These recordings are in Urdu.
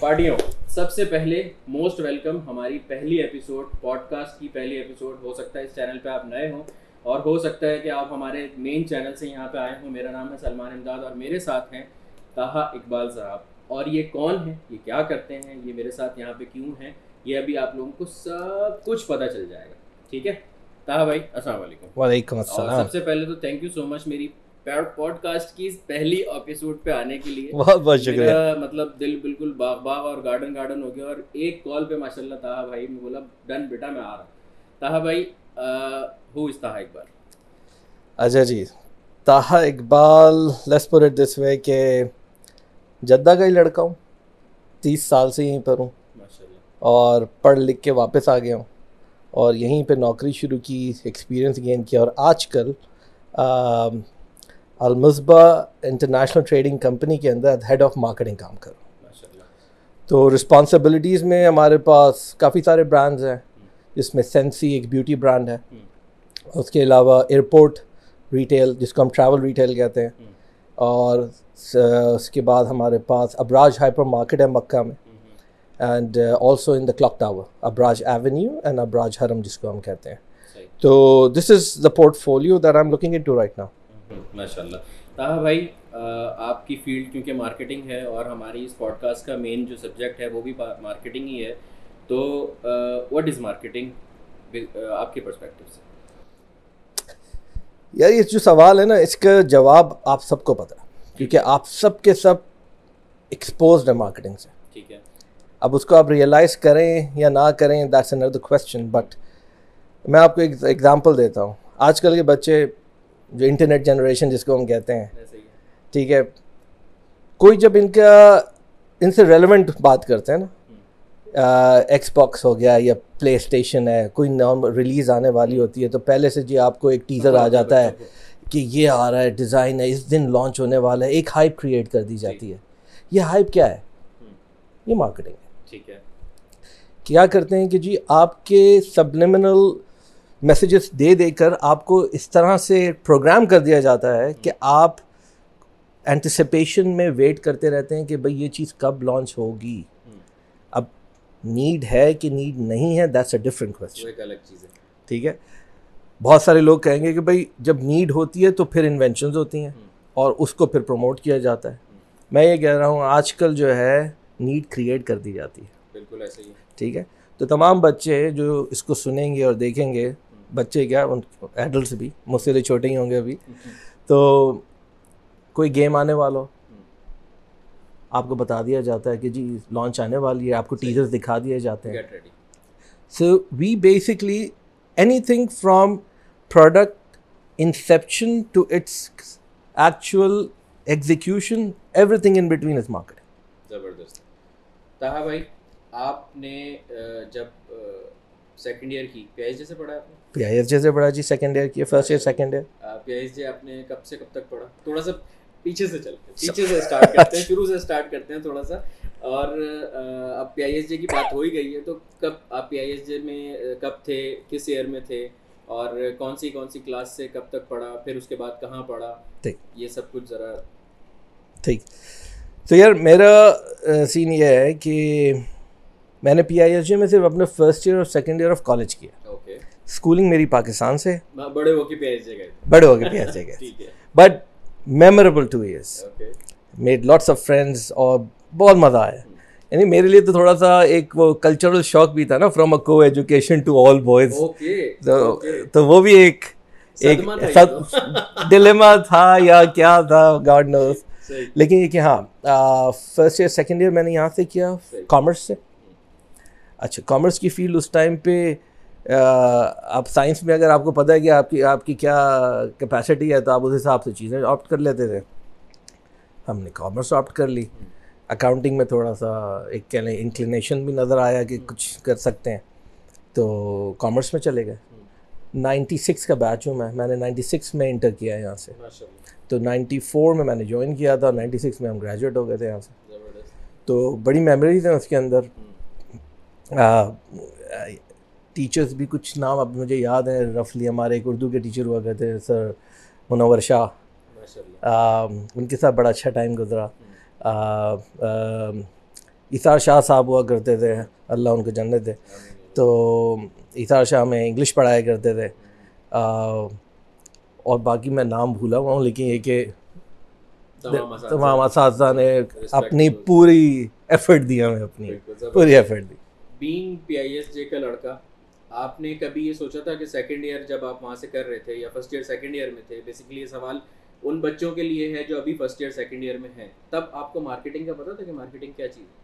پارٹیوں سب سے پہلے موسٹ ویلکم ہماری پہلی ایپیسوڈ پوڈ کاسٹ کی پہلی ایپیسوڈ ہو سکتا ہے اس چینل پہ آپ نئے ہوں اور ہو سکتا ہے کہ آپ ہمارے مین چینل سے یہاں پہ آئے ہوں۔ میرا نام ہے سلمان امداد اور میرے ساتھ ہیں تاہا اقبال صاحب۔ اور یہ کون ہیں؟ یہ کیا کرتے ہیں؟ یہ میرے ساتھ یہاں پہ کیوں ہیں؟ یہ ابھی آپ لوگوں کو سب کچھ پتہ چل جائے گا۔ ٹھیک ہے؟ تاہا بھائی السلام علیکم۔ وعلیکم السلام۔ سب سے پہلے تو تھینک یو سو مچ میری پوڈ کاسٹ کی پہلی ایپیسوڈ پہ آنے کے لیے. بہت بہت شکریہ۔ مطلب دل بالکل باغ باغ اور گارڈن گارڈن ہو گیا اور ایک کال پہ ماشاء اللہ تاہا بھائی میں بولا ڈن بیٹا میں آ رہا ہوں. تاہا بھائی ہو اس تاہا اقبال? اچھا جی۔ Taha Iqbal let's put it this way کہ جدہ کا ہی لڑکا ہوں تیس سال سے یہیں پر ہوں۔ اور پڑھ لکھ کے واپس آ گیا ہوں۔ اور یہیں پہ نوکری شروع کی ایکسپیرینس گین کیا۔ اور آج کل المصبہ انٹرنیشنل ٹریڈنگ کمپنی کے اندر ہیڈ آف مارکیٹنگ کام کر تو رسپانسبلٹیز میں ہمارے پاس کافی سارے برانڈز ہیں جس میں سینسی ایک بیوٹی برانڈ ہے۔ اس کے علاوہ ایئرپورٹ ریٹیل جس کو ہم ٹریول ریٹیل کہتے ہیں۔ اور اس کے بعد ہمارے پاس ابراج ہائپر مارکیٹ ہے مکہ میں۔ And also in the clock tower Abraj Avenue and Abraj Haram جس کو ہم کہتے ہیں۔ تو this is the portfolio that I am looking into right now ماشاء اللہ تاہا بھائی آپ کی فیلڈ کیونکہ مارکیٹنگ ہے اور ہماری اس پوڈ کاسٹ کا مین جو سبجیکٹ ہے وہ بھی مارکیٹنگ ہی ہے تو واٹ از مارکیٹنگ آپ کے پرسپیکٹو سے؟ یار یہ جو سوال ہے نا اس کا جواب آپ سب کو پتہ ہے کیونکہ آپ سب کے سب ایکسپوزڈ ہیں مارکیٹنگ سے۔ ٹھیک ہے۔ اب اس کو آپ ریئلائز کریں یا نہ کریں دیٹس اندر کویشچن بٹ میں آپ کو ایک ایگزامپل دیتا ہوں۔ آج کل کے بچے جو انٹرنیٹ جنریشن جس کو ہم کہتے ہیں۔ ٹھیک ہے۔ کوئی جب ان کا ان سے ریلیونٹ بات کرتے ہیں نا۔ ایکس باکس ہو گیا یا پلے اسٹیشن ہے کوئی نام ریلیز آنے والی ہوتی ہے تو پہلے سے جی آپ کو ایک ٹیزر آ جاتا ہے کہ یہ آ رہا ہے ڈیزائن ہے اس دن لانچ ہونے والا ہے ایک ہائپ کریٹ کر دی جاتی ہے۔ یہ ہائپ کیا ہے؟ یہ مارکیٹنگ ہے۔ ٹھیک ہے۔ کیا کرتے ہیں کہ جی آپ کے سبلیمنل میسیجز دے دے کر آپ کو اس طرح سے پروگرام کر دیا جاتا ہے کہ آپ اینٹیسپیشن میں ویٹ کرتے رہتے ہیں کہ بھئی یہ چیز کب لانچ ہوگی۔ اب نیڈ ہے کہ نیڈ نہیں ہے دیٹس اے ڈفرینٹ کوشچن ٹھیک ہے؟ بہت سارے لوگ کہیں گے کہ بھائی جب نیڈ ہوتی ہے تو پھر انوینشنز ہوتی ہیں اور اس کو پھر پروموٹ کیا جاتا ہے۔ میں یہ کہہ رہا ہوں آج کل جو ہے نیڈ کریٹ کر دی جاتی ہے۔ بالکل ایسے ہی ہے۔ ٹھیک ہے؟ تو تمام بچے جو اس کو سنیں گے اور دیکھیں گے بچے کیا ایڈلٹس بھی مجھ سے تو چھوٹے ہی ہوں گے ابھی۔ تو کوئی گیم آنے والا ہو آپ کو بتا دیا جاتا ہے کہ جی لانچ آنے والی ہے آپ کو ٹیزرز دکھا دیے جاتے ہیں۔ So we basically anything from product inception to its actual execution everything in between is market زبردست۔ تاہا بھائی آپ نے جب سیکنڈ ایئر کی پی ایچ ڈی سے پڑھا آپ نے؟ پی آئی ایس جے سے پڑھا جی سیکنڈ ایئر کی first year second year P H D آپ نے کب سے کب تک پڑھا؟ تھوڑا سا پیچھے سے چلتے ہیں پیچھے سے اسٹارٹ کرتے ہیں شروع سے اسٹارٹ کرتے ہیں تھوڑا سا۔ اور اب پی آئی ایس جے کی بات ہو ہی گئی ہے تو کب آپ پی آئی ایس جے میں کب تھے کس ایئر میں تھے؟ اور کون سی کون سی کلاس سے کب تک پڑھا؟ پھر اس کے بعد کہاں پڑھا؟ ٹھیک۔ یہ سب کچھ ذرا۔ ٹھیک۔ تو یار میرا سین یہ ہے کہ میں نے پی آئی ایس جے میں صرف اپنے فرسٹ ایئر اور سیکنڈ ایئر آف کالج کیا۔ اسکولنگ میری پاکستان سے بڑے ہو کے پی گئے بڑے ہو گئے پی but memorable two years made lots of friends اور بہت مزہ آیا یعنی میرے لیے تو تھوڑا سا ایک وہ کلچرل شوق بھی تھا نا فرام اے کو ایجوکیشن ٹو آل بوائز تو وہ بھی ایک ایک۔ ڈلیما تھا یا کیا تھا گاڈ نوز لیکن یہ کہ ہاں فرسٹ ایئر سیکنڈ ایئر میں نے یہاں سے کیا کامرس سے اچھا کامرس کی فیلڈ اس ٹائم پہ آپ سائنس میں اگر آپ کو پتہ ہے کہ آپ کی آپ کی کیا کیپیسٹی ہے تو آپ اس حساب سے چیزیں آپٹ کر لیتے تھے۔ ہم نے کامرس آپٹ کر لی۔ اکاؤنٹنگ میں تھوڑا سا ایک کہہ لیں انکلینیشن بھی نظر آیا کہ کچھ کر سکتے ہیں۔ تو کامرس میں چلے گئے۔ نائنٹی سکس کا بیچ ہوں میں۔ میں نے نائنٹی سکس میں انٹر کیا یہاں سے۔ تو نائنٹی فور میں میں نے جوائن کیا تھا۔ نائنٹی سکس میں ہم گریجویٹ ہو گئے تھے یہاں سے۔ تو بڑی میموریز ہیں اس کے اندر۔ ٹیچرز بھی کچھ نام اب مجھے یاد ہیں رفلی ہمارے ایک اردو کے ٹیچر ہوا کرتے تھے سر منور شاہ۔ ان کے ساتھ بڑا اچھا ٹائم گزرا۔ اثار شاہ صاحب ہوا کرتے تھے اللہ ان کو جنت دے۔ تو اثار شاہ میں انگلش پڑھایا کرتے تھے۔ اور باقی میں نام بھولا ہوا ہوں لیکن یہ کہ تمام اساتذہ نے اپنی پوری ایفرٹ دیا ہمیں اپنی پوری effort the. Being P I S J کا لڑکا۔ آپ نے کبھی یہ سوچا تھا کہ سیکنڈ ایئر جب آپ وہاں سے کر رہے تھے یا فرسٹ ایئر سیکنڈ ایئر میں تھے بیسکلی یہ سوال ان بچوں کے لیے ہے جو ابھی فرسٹ ایئر سیکنڈ ایئر میں ہیں۔ تب آپ کو مارکیٹنگ کا پتا تھا کہ مارکیٹنگ کیا چیز ہے؟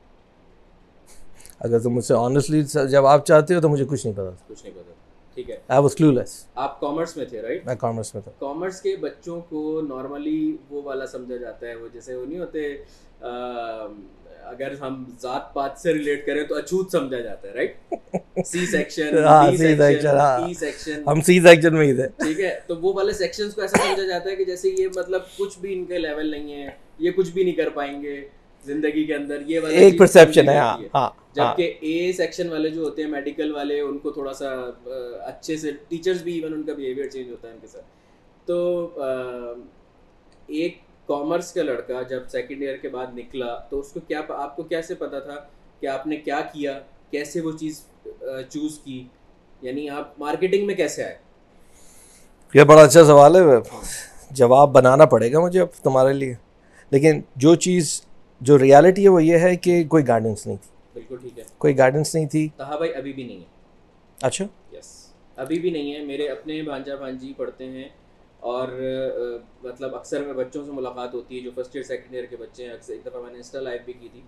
اگر تم مجھ سے آنیسٹلی جب آپ چاہتے ہو تو مجھے کچھ نہیں پتا کچھ نہیں پتا ٹھیک ہے۔ آئی واز کلو لیس آپ کامرس میں تھے رائٹ میں کامرس میں تھا۔ کامرس کے بچوں کو نارملی وہ والا سمجھا جاتا ہے وہ جیسے وہ نہیں ہوتے اگر ہم ذات پات سے ریلیٹ کریں تو اچھوت سمجھا جاتا ہے right C section C section ہم سی سیکشن میں ہی تھے۔ ٹھیک ہے تو وہ والے سیکشنز کو ایسا سمجھا جاتا ہے کہ جیسے یہ مطلب کچھ بھی ان کے لیول نہیں ہے یہ کچھ بھی نہیں کر پائیں گے زندگی کے اندر یہ والا ایک پرسیپشن ہے ہاں ہاں جبکہ اے سیکشن والے جو ہوتے ہیں میڈیکل والے ان کو تھوڑا سا اچھے سے ٹیچرز بھی ایون ان کا بیہیویئر چینج ہوتا ہے ان کے ساتھ۔ تو ایک کامرس کا لڑکا جب سیکنڈ ایئر کے بعد نکلا تو اس کو کیا آپ کو کیسے پتا تھا کہ آپ نے کیا کیا؟ کیسے وہ چیز چوز کی؟ یعنی آپ مارکیٹنگ میں کیسے آئے؟ یہ بڑا اچھا سوال ہے۔ جواب بنانا پڑے گا مجھے اب تمہارے لیے۔ لیکن جو چیز جو ریالٹی ہے وہ یہ ہے کہ کوئی گائیڈنس نہیں تھی۔ بالکل ٹھیک ہے۔ کوئی گائیڈنس نہیں تھی۔ کہا بھائی ابھی بھی نہیں ہے۔ اچھا۔ یس ابھی بھی نہیں ہے۔ میرے اپنے بھانجا بھانجی پڑھتے ہیں۔ اور مطلب اکثر میں بچوں سے ملاقات ہوتی ہے جو فرسٹ ایئر سیکنڈ ایئر کے بچے ہیں اکثر ایک دفعہ میں نے انسٹا لائف بھی کی تھی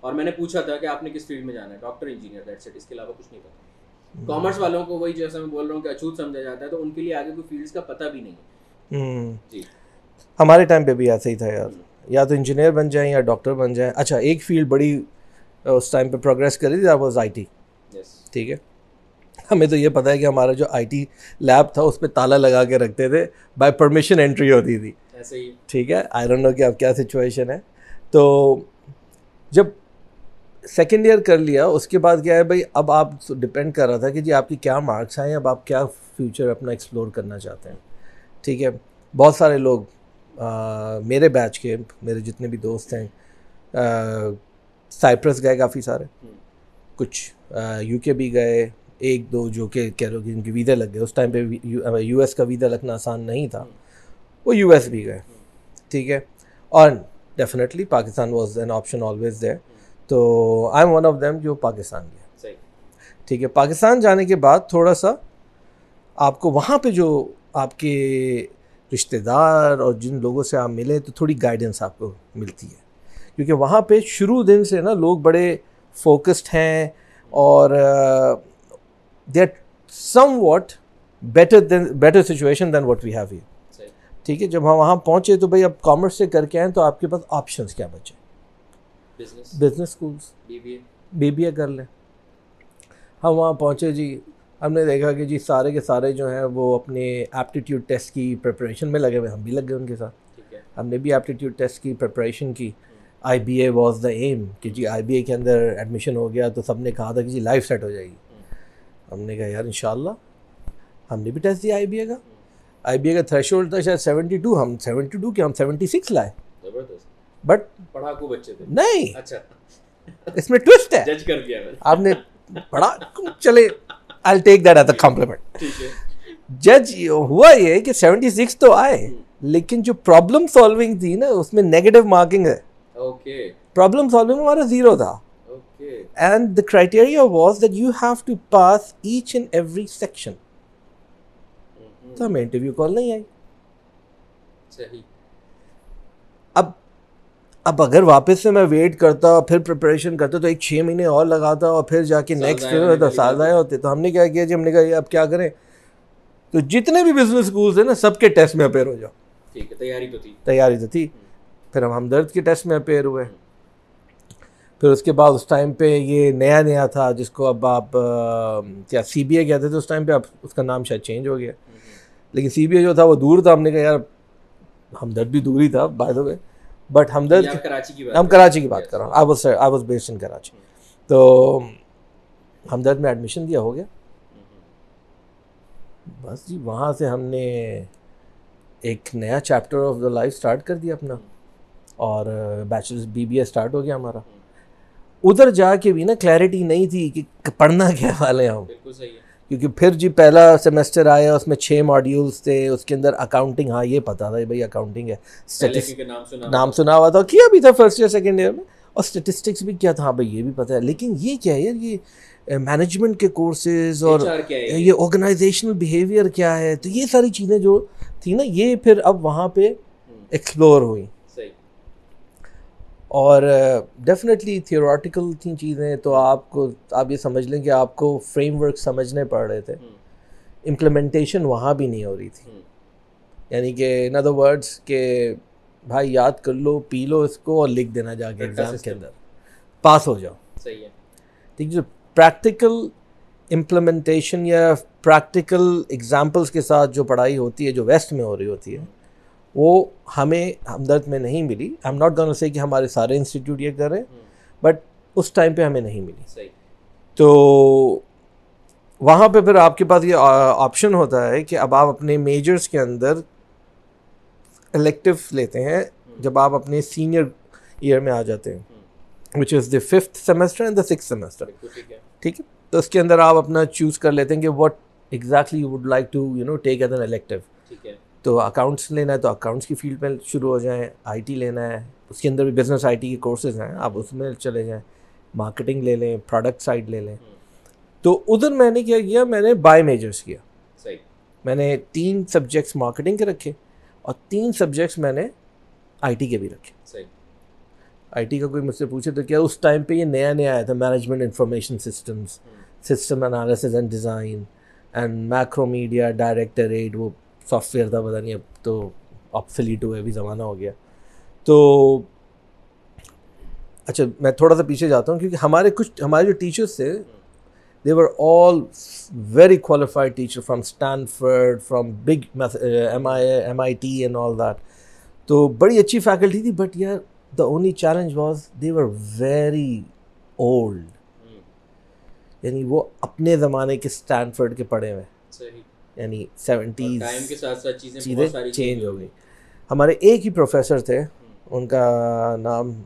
اور میں نے پوچھا تھا کہ آپ نے کس فیلڈ میں جانا ہے؟ ڈاکٹر انجینئر دیٹ سیٹ اس کے علاوہ کچھ نہیں پتا۔ کامرس والوں کو وہی جیسا میں بول رہا ہوں کہ اچھوت سمجھا جاتا ہے تو ان کے لیے آگے کوئی فیلڈس کا پتہ بھی نہیں ہے۔ جی۔ ہمارے ٹائم پہ بھی ایسا ہی تھا یار۔ یا تو انجینئر بن جائیں یا ڈاکٹر بن جائیں۔ اچھا ایک فیلڈ بڑی اس ٹائم پہ پروگریس کری تھی واز آئی ٹی ٹھیک ہے؟ ہمیں تو یہ پتہ ہے کہ ہمارا جو آئی ٹی لیب تھا اس پہ تالا لگا کے رکھتے تھے بائی پرمیشن انٹری ہوتی تھی۔ ٹھیک ہے؟ آئی ڈونٹ نو کہ اب کیا سچویشن ہے۔ تو جب سیکنڈ ایئر کر لیا اس کے بعد کیا ہے بھائی اب آپ ڈپینڈ کر رہا تھا کہ جی آپ کی کیا مارکس آئیں اب آپ کیا فیوچر اپنا ایکسپلور کرنا چاہتے ہیں۔ ٹھیک ہے؟ بہت سارے لوگ میرے بیچ کے میرے جتنے بھی دوست ہیں سائپرس گئے کافی سارے۔ کچھ یو کے بھی گئے۔ ایک دو جو کہ کہہ رہے کہ ان کے ویزے لگ گئے اس ٹائم پہ یو ایس کا ویزا لگنا آسان نہیں تھا وہ یو ایس بھی گئے ٹھیک ہے؟ اور definitely Pakistan was an option always there تو I am one of them جو پاکستان گیا۔ ٹھیک ہے پاکستان جانے کے بعد تھوڑا سا آپ کو وہاں پہ جو آپ کے رشتہ دار اور جن لوگوں سے آپ ملے تو تھوڑی گائیڈنس آپ کو ملتی ہے۔ کیونکہ وہاں پہ شروع دن سے نا لوگ بڑے فوکسڈ ہیں اور they are somewhat better than better situation than what we have you ٹھیک ہے جب ہم وہاں پہنچے تو بھائی اب کامرس سے کر کے آئیں تو آپ کے پاس آپشنس کیا بچے؟ Business schools B B A کر لیں۔ ہم وہاں پہنچے جی ہم نے دیکھا کہ جی سارے کے سارے جو ہیں وہ اپنے ایپٹیٹیوڈ ٹیسٹ کی پریپریشن میں لگے ہوئے ہم بھی لگ گئے ان کے ساتھ۔ ہم نے بھی ایپٹیٹیوڈ ٹیسٹ کی پریپریشن کی۔ I B A was the aim کہ جی آئی بی اے کے اندر ایڈمیشن ہو گیا تو سب نے کہا تھا کہ جی لائف سیٹ ہو جائے گی۔ ہم نے کہا یار ان شاء اللہ ہم نے بھی ٹیسٹ دیا آئی بی اے کا۔ آئی بی اے کا تھریش ہولڈ تھا شاید سیونٹی ٹو ہم سیونٹی ٹو کے ہم سیونٹی سکس لائے بٹ پڑھاکو بچے تھے۔ نہیں۔ اچھا۔ اس میں ٹوسٹ ہے۔ جج کر دیا آپ نے پڑھا۔ چلے I take that at compliment جج ہوا یہ کہ سیونٹی سکس تو آئے لیکن جو پرابلم سالونگ تھی نا اس میں نیگیٹو مارکنگ ہے۔ پرابلم سالونگ ہمارا زیرو تھا۔ And the criteria was that you have to pass each and every section تو ہمیں انٹرویو کال نہیں آئی۔ اب اب اگر واپس سے میں ویٹ کرتا پھر پریپریشن کرتا تو ایک چھ مہینے اور لگاتا اور پھر جا کے نیکسٹ سال آئے ہوتے۔ تو ہم نے کیا کیا جی؟ ہم نے کہا اب کیا کریں؟ تو جتنے بھی بزنس اسکولس ہیں نا سب کے ٹیسٹ میں اپیئر ہو جاؤ۔ تیاری تو تھی۔ تیاری تو تھی۔ پھر ہم ہمدرد کے ٹیسٹ میں اپیئر ہوئے۔ پھر اس کے بعد اس ٹائم پہ یہ نیا نیا تھا جس کو اب آپ کیا سی بی اے کہتے تھے اس ٹائم پہ؟ اب اس کا نام شاید چینج ہو گیا۔ لیکن سی بی اے جو تھا وہ دور تھا ہم نے کہا یار ہمدرد بھی دور ہی تھا بائی دا وے بٹ ہمدرد ہم کراچی کی بات کر رہا ہوں۔ I was I was based in Karachi. تو ہمدرد میں ایڈمیشن دیا ہو گیا۔ بس جی وہاں سے ہم نے ایک نیا chapter of the life start کر دیا اپنا۔ اور bachelors B B A start ہو گیا ہمارا۔ ادھر جا کے بھی نا کلیئرٹی نہیں تھی کہ پڑھنا کیا والے ہم کیونکہ پھر جی پہلا سیمسٹر آیا اس میں چھ ماڈیولس تھے اس کے اندر اکاؤنٹنگ ہاں یہ پتا تھا بھائی اکاؤنٹنگ ہے۔ نام سنا ہوا تھا کیا بھی تھا فرسٹ ایئر سیکنڈ ایئر میں۔ اور اسٹیٹسٹکس بھی کیا تھا؟ ہاں بھائی یہ بھی پتا ہے۔ لیکن یہ کیا ہے یار یہ مینجمنٹ کے کورسز اور یہ؟ آرگنائزیشنل بیہیویئر کیا ہے؟ تو یہ ساری چیزیں جو تھی نا یہ پھر اب وہاں پہ ایکسپلور ہوئیں۔ اور ڈیفینیٹلی تھیوراٹیکل تھیں چیزیں تو آپ کو آپ یہ سمجھ لیں کہ آپ کو فریم ورک سمجھنے پڑ رہے تھے۔ امپلیمنٹیشن وہاں بھی نہیں ہو رہی تھی۔ یعنی کہ ان ادر ورڈس کہ بھائی یاد کر لو پی لو اس کو اور لکھ دینا جا کے ایگزام کے اندر۔ پاس ہو جاؤ۔ صحیح ہے۔ ٹھیک جو پریکٹیکل امپلیمنٹیشن یا پریکٹیکل ایگزامپلس کے ساتھ جو پڑھائی ہوتی ہے جو ویسٹ میں ہو رہی ہوتی ہے وہ ہمیں ہمدرد میں نہیں ملی۔ آئی ایم ناٹ گون سے کہ ہمارے سارے انسٹیٹیوٹ یہ کر رہے ہیں بٹ اس ٹائم پہ ہمیں نہیں ملی۔ تو وہاں پہ پھر آپ کے پاس یہ آپشن ہوتا ہے کہ اب آپ اپنے میجرس کے اندر الیکٹیو لیتے ہیں جب آپ اپنے سینئر ایئر میں آ جاتے ہیں which is the fifth semester and the six semester ٹھیک ہے۔ تو اس کے اندر آپ اپنا چوز کر لیتے ہیں کہ what exactly would like to you know take as an elective تو اکاؤنٹس لینا ہے تو اکاؤنٹس کی فیلڈ میں شروع ہو جائیں آئی ٹی لینا ہے اس کے اندر بھی بزنس آئی ٹی کے کورسز ہیں آپ اس میں چلے جائیں مارکیٹنگ لے لیں پروڈکٹ سائڈ لے لیں۔ تو ادھر میں نے کیا کیا میں نے بائی میجرس کیا۔ میں نے تین سبجیکٹس مارکیٹنگ کے رکھے اور تین سبجیکٹس میں نے آئی ٹی کے بھی رکھے۔ آئی ٹی کا کوئی مجھ سے پوچھے تو کیا اس ٹائم پہ یہ نیا نیا آیا تھا management information systems system analysis and design and macromedia director ad وہ سافٹ ویئر تھا پتا نہیں اب تو اب فلیٹ ہوئے بھی زمانہ ہو گیا۔ تو اچھا میں تھوڑا سا پیچھے جاتا ہوں کیونکہ ہمارے کچھ ہمارے جو ٹیچرس تھے they were all very qualified teacher from Stanford from big M I M I T and all that تو بڑی اچھی فیکلٹی تھی بٹ یار the only challenge was they were very old یعنی وہ اپنے زمانے کے اسٹینفرڈ کے پڑھے ہوئے۔ یعنی سیونٹیز چیزیں چینج ہو گئی۔ ہمارے ایک ہی پروفیسر تھے ان کا نام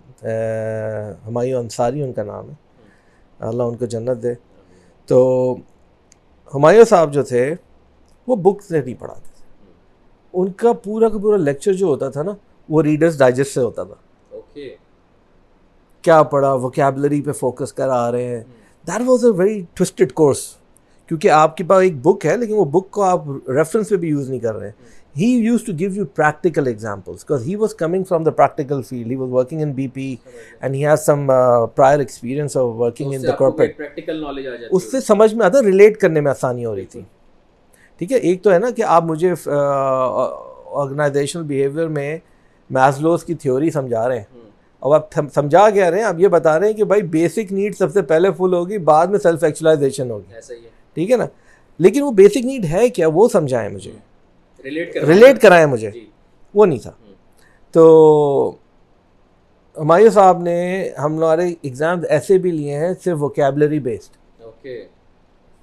ہمایوں انصاری ان کا نام ہے۔ اللہ ان کو جنت دے۔ تو ہمایوں صاحب جو تھے وہ بک سے نہیں پڑھاتے تھے۔ ان کا پورا کا پورا لیکچر جو ہوتا تھا نا وہ ریڈرس ڈائجسٹ سے ہوتا تھا۔ کیا پڑھا وکیبلری پہ فوکس کر آ رہے ہیں۔ That was a very toasted course کیونکہ آپ کے پاس ایک بک ہے لیکن وہ بک کو آپ ریفرنس پہ بھی یوز نہیں کر رہے ہیں۔ He used to give you practical examples because he was coming from the practical field he was working in B P and he has some prior experience of working in the corporate اس سے سمجھ میں آتا ریلیٹ کرنے میں آسانی ہو رہی تھی۔ ٹھیک ہے ایک تو ہے نا کہ آپ مجھے آرگنائزیشنل بیہیویئر میں میزلوز کی تھیوری سمجھا رہے ہیں۔ اور آپ سمجھا کہہ رہے ہیں آپ یہ بتا رہے ہیں کہ بھائی بیسک نیڈ سب سے پہلے فل ہوگی بعد میں سیلف ایکچولائزیشن ہوگی۔ ٹھیک ہے نا؟ لیکن وہ بیسک نیڈ ہے کیا؟ وہ سمجھائیں مجھے۔ ریلیٹ کرائیں مجھے۔ جی۔ وہ نہیں تھا۔ تو ہمایوں صاحب نے ہم ہمارے ایگزام ایسے بھی لیے ہیں صرف ووکیبلری بیسڈ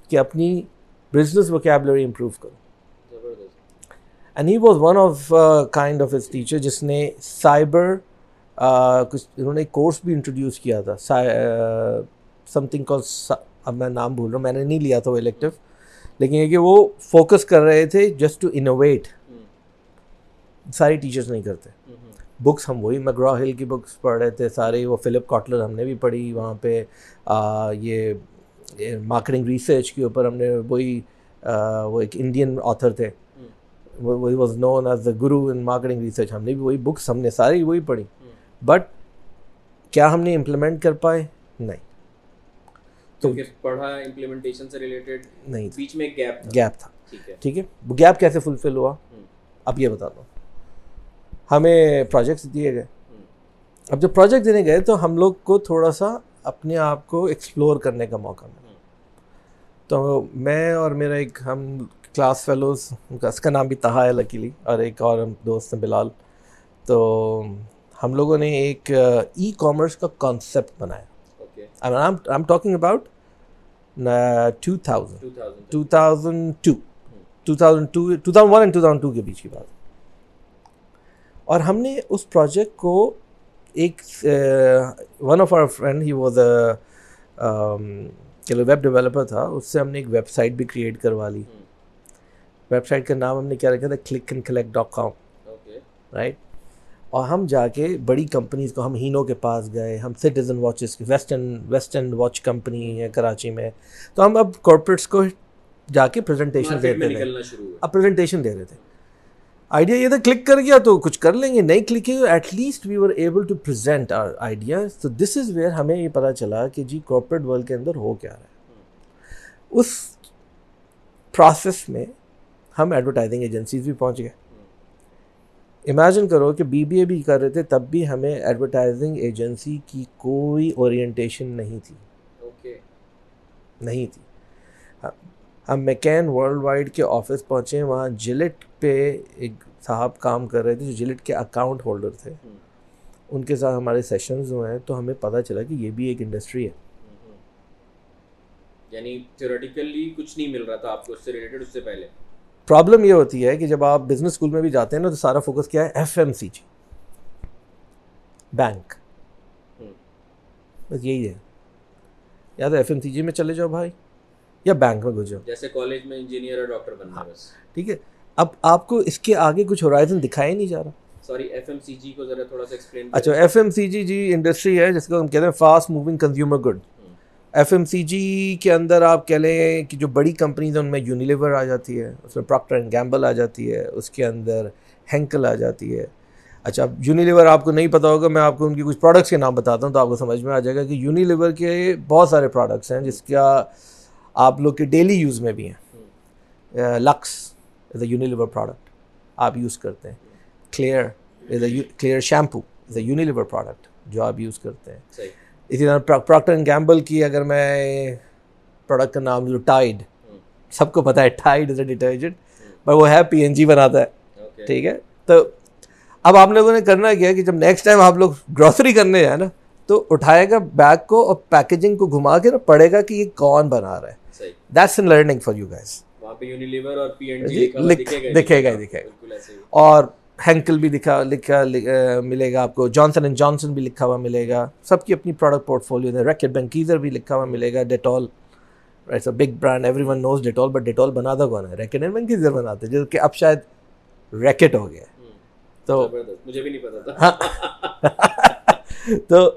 کہ اپنی بزنس ووکیبلری امپروو کرو۔ And he was one of kind of his teacher جس نے سائبر کچھ انہوں نے کورس بھی انٹروڈیوس کیا تھا۔ سم تھنگ کال اب میں نام بھول رہا ہوں میں نے نہیں لیا تھا وہ الیکٹیو لیکن یہ کہ وہ فوکس کر رہے تھے جسٹ ٹو انوویٹ سارے ٹیچرس نہیں کرتے۔ بکس ہم وہی میگرا ہل کی بکس پڑھ رہے تھے سارے وہ فلپ کاٹلر ہم نے بھی پڑھی وہاں پہ یہ مارکیٹنگ ریسرچ کے اوپر ہم نے وہی وہ ایک انڈین آتھر تھے۔ وہی was known as the guru in marketing research ہم نے بھی وہی بکس ہم نے ساری وہی پڑھی۔ بٹ کیا ہم نے امپلیمنٹ کر پائے؟ نہیں۔ تو پڑھا امپلیمنٹیشن سے ریلیٹڈ نہیں بیچ میں گیپ گیپ تھا۔ ٹھیک ہے۔ وہ گیپ کیسے فلفل ہوا؟ اب یہ بتا دو۔ ہمیں پروجیکٹس دیے گئے۔ اب جب پروجیکٹ دینے گئے تو ہم لوگ کو تھوڑا سا اپنے آپ کو ایکسپلور کرنے کا موقع ملا۔ تو میں اور میرا ایک ہم کلاس فیلوز کا اس کا نام بھی تہا ہے لکیلی اور ایک اور دوست ہیں بلال۔ تو ہم لوگوں نے ایک ای کامرس کا کانسیپٹ بنایا۔ I'm talking about uh, 2000 2002 2002 2001 and 2002 کے بیچ کی بات. اور ہم نے اس پروجیکٹ کو ایک one of our friend he was چلو ویب ڈیولپر تھا اس سے ہم نے ایک ویب سائٹ بھی کریٹ کروا لی. ویب سائٹ کا نام ہم نے کیا رکھا تھا click and collect dot com right اور ہم جا کے بڑی کمپنیز کو ہم ہینو کے پاس گئے ہم سٹیزن واچز کی ویسٹرن ویسٹرن واچ کمپنی ہے کراچی میں۔ تو ہم اب کارپوریٹس کو جا کے پریزنٹیشن دیتے تھے۔ اب پریزنٹیشن دے رہے تھے۔ آئیڈیا یہ تھا کلک کر گیا تو کچھ کر لیں گے نہیں کلک کیا at least we were able to present our idea تو دس از ویئر ہمیں یہ پتہ چلا کہ جی کارپوریٹ ورلڈ کے اندر ہو کیا رہا ہے۔ اس پروسیس میں ہم ایڈورٹائزنگ ایجنسیز بھی پہنچ گئے۔ امیجن کرو کہ بی بی اے بھی کر رہے تھے تب بھی ہمیں ایڈورٹائزنگ ایجنسی کی کوئی اورینٹیشن نہیں تھی۔ نہیں تھی۔ ہم میکین ورلڈ وائڈ کے آفس پہنچے وہاں جلٹ پہ ایک صاحب کام کر رہے تھے جو جلٹ کے اکاؤنٹ ہولڈر تھے۔ ان کے ساتھ ہمارے سیشنز ہوئے ہیں تو ہمیں پتہ چلا کہ یہ بھی ایک انڈسٹری ہے۔ یعنی تھیوریٹیکلی کچھ نہیں مل رہا تھا آپ کو اس سے ریلیٹڈ اس سے پہلے۔ پرابلم یہ ہوتی ہے کہ جب آپ بزنس اسکول میں بھی جاتے ہیں نا تو سارا فوکس کیا ہے F M C G bank بس یہی ہے. یا تو ایف ایم سی جی میں چلے جاؤ بھائی یا بینک میں گھس جاؤ. جیسے کالج میں انجینئر اور ڈاکٹر بننا بس۔ ٹھیک ہے. اب آپ کو اس کے آگے کچھ ہورائزن دکھایا نہیں جا رہا. Sorry F M C G کو ذرا تھوڑا سا ایکسپلین اچھا F M C G G industry ہے جس کو ہم کہتے ہیں fast moving consumer good F M C G کے اندر آپ کہہ لیں کہ جو بڑی کمپنیز ہیں، ان میں یونیلیور آ جاتی ہے، اس میں پراکٹر اینڈ گیمبل آ جاتی ہے، اس کے اندر ہینکل آ جاتی ہے۔ اچھا اب یونیلیور آپ کو نہیں پتا ہوگا، میں آپ کو ان کی کچھ پروڈکٹس کے نام بتاتا ہوں تو آپ کو سمجھ میں آ جائے گا کہ یونیلیور کے بہت سارے پروڈکٹس ہیں، جس کا آپ لوگ کے ڈیلی یوز میں بھی ہیں۔ Lux is a Unilever product آپ یوز کرتے ہیں۔ Clear is a Clear shampoo is a Unilever product جو آپ یوز کرتے ہیں۔ اسی طرح پراکٹر اینڈ گیمبل کی اگر میں پروڈکٹ کا نام لوں ٹائڈ سب کو پتا ہے ٹائڈ از اے ڈیٹرجنٹ پر وہ ہے پی این جی بناتا ہے. ٹھیک ہے؟ تو اب آپ لوگوں نے کرنا کیا کہ جب نیکسٹ ٹائم آپ لوگ گروسری کرنے جائیں نا تو اٹھائے گا بیگ کو اور پیکیجنگ کو گھما کے نا پڑے گا کہ یہ کون بنا رہا ہے. That's in learning for you guys دکھے گا دکھے گا اور ہینکل بھی دکھا لکھا ملے گا آپ کو۔ جانسن اینڈ جانسن بھی لکھا ہوا ملے گا۔ سب کی اپنی product portfolio Reckitt Benckiser بھی لکھا ہوا ملے گا۔ Dettol it's a big brand everyone knows Dettol but Dettol بناتا کون ہے؟ ریکٹ اینڈ بینکیزر بناتے جو کہ اب شاید ریکٹ ہو گیا تو مجھے بھی نہیں پتا تھا۔ ہاں۔ تو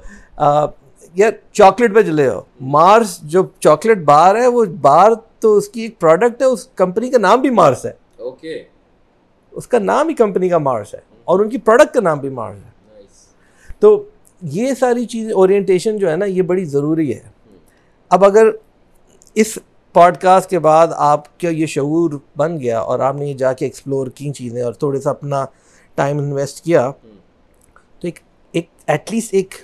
یا چاکلیٹ پہ چلے ہو مارس جو چاکلیٹ بار ہے وہ بار تو اس کی ایک پروڈکٹ ہے اس کمپنی کا نام بھی مارس ہے۔ اوکے اس کا نام ہی کمپنی کا مارس ہے اور ان کی پروڈکٹ کا نام بھی مارس ہے۔ تو یہ ساری چیزیں اورینٹیشن جو ہے نا یہ بڑی ضروری ہے۔ اب اگر اس پوڈ کاسٹ کے بعد آپ کا یہ شعور بن گیا اور آپ نے یہ جا کے ایکسپلور کی چیزیں اور تھوڑے سا اپنا ٹائم انویسٹ کیا تو ایک ایک ایٹ لیسٹ ایک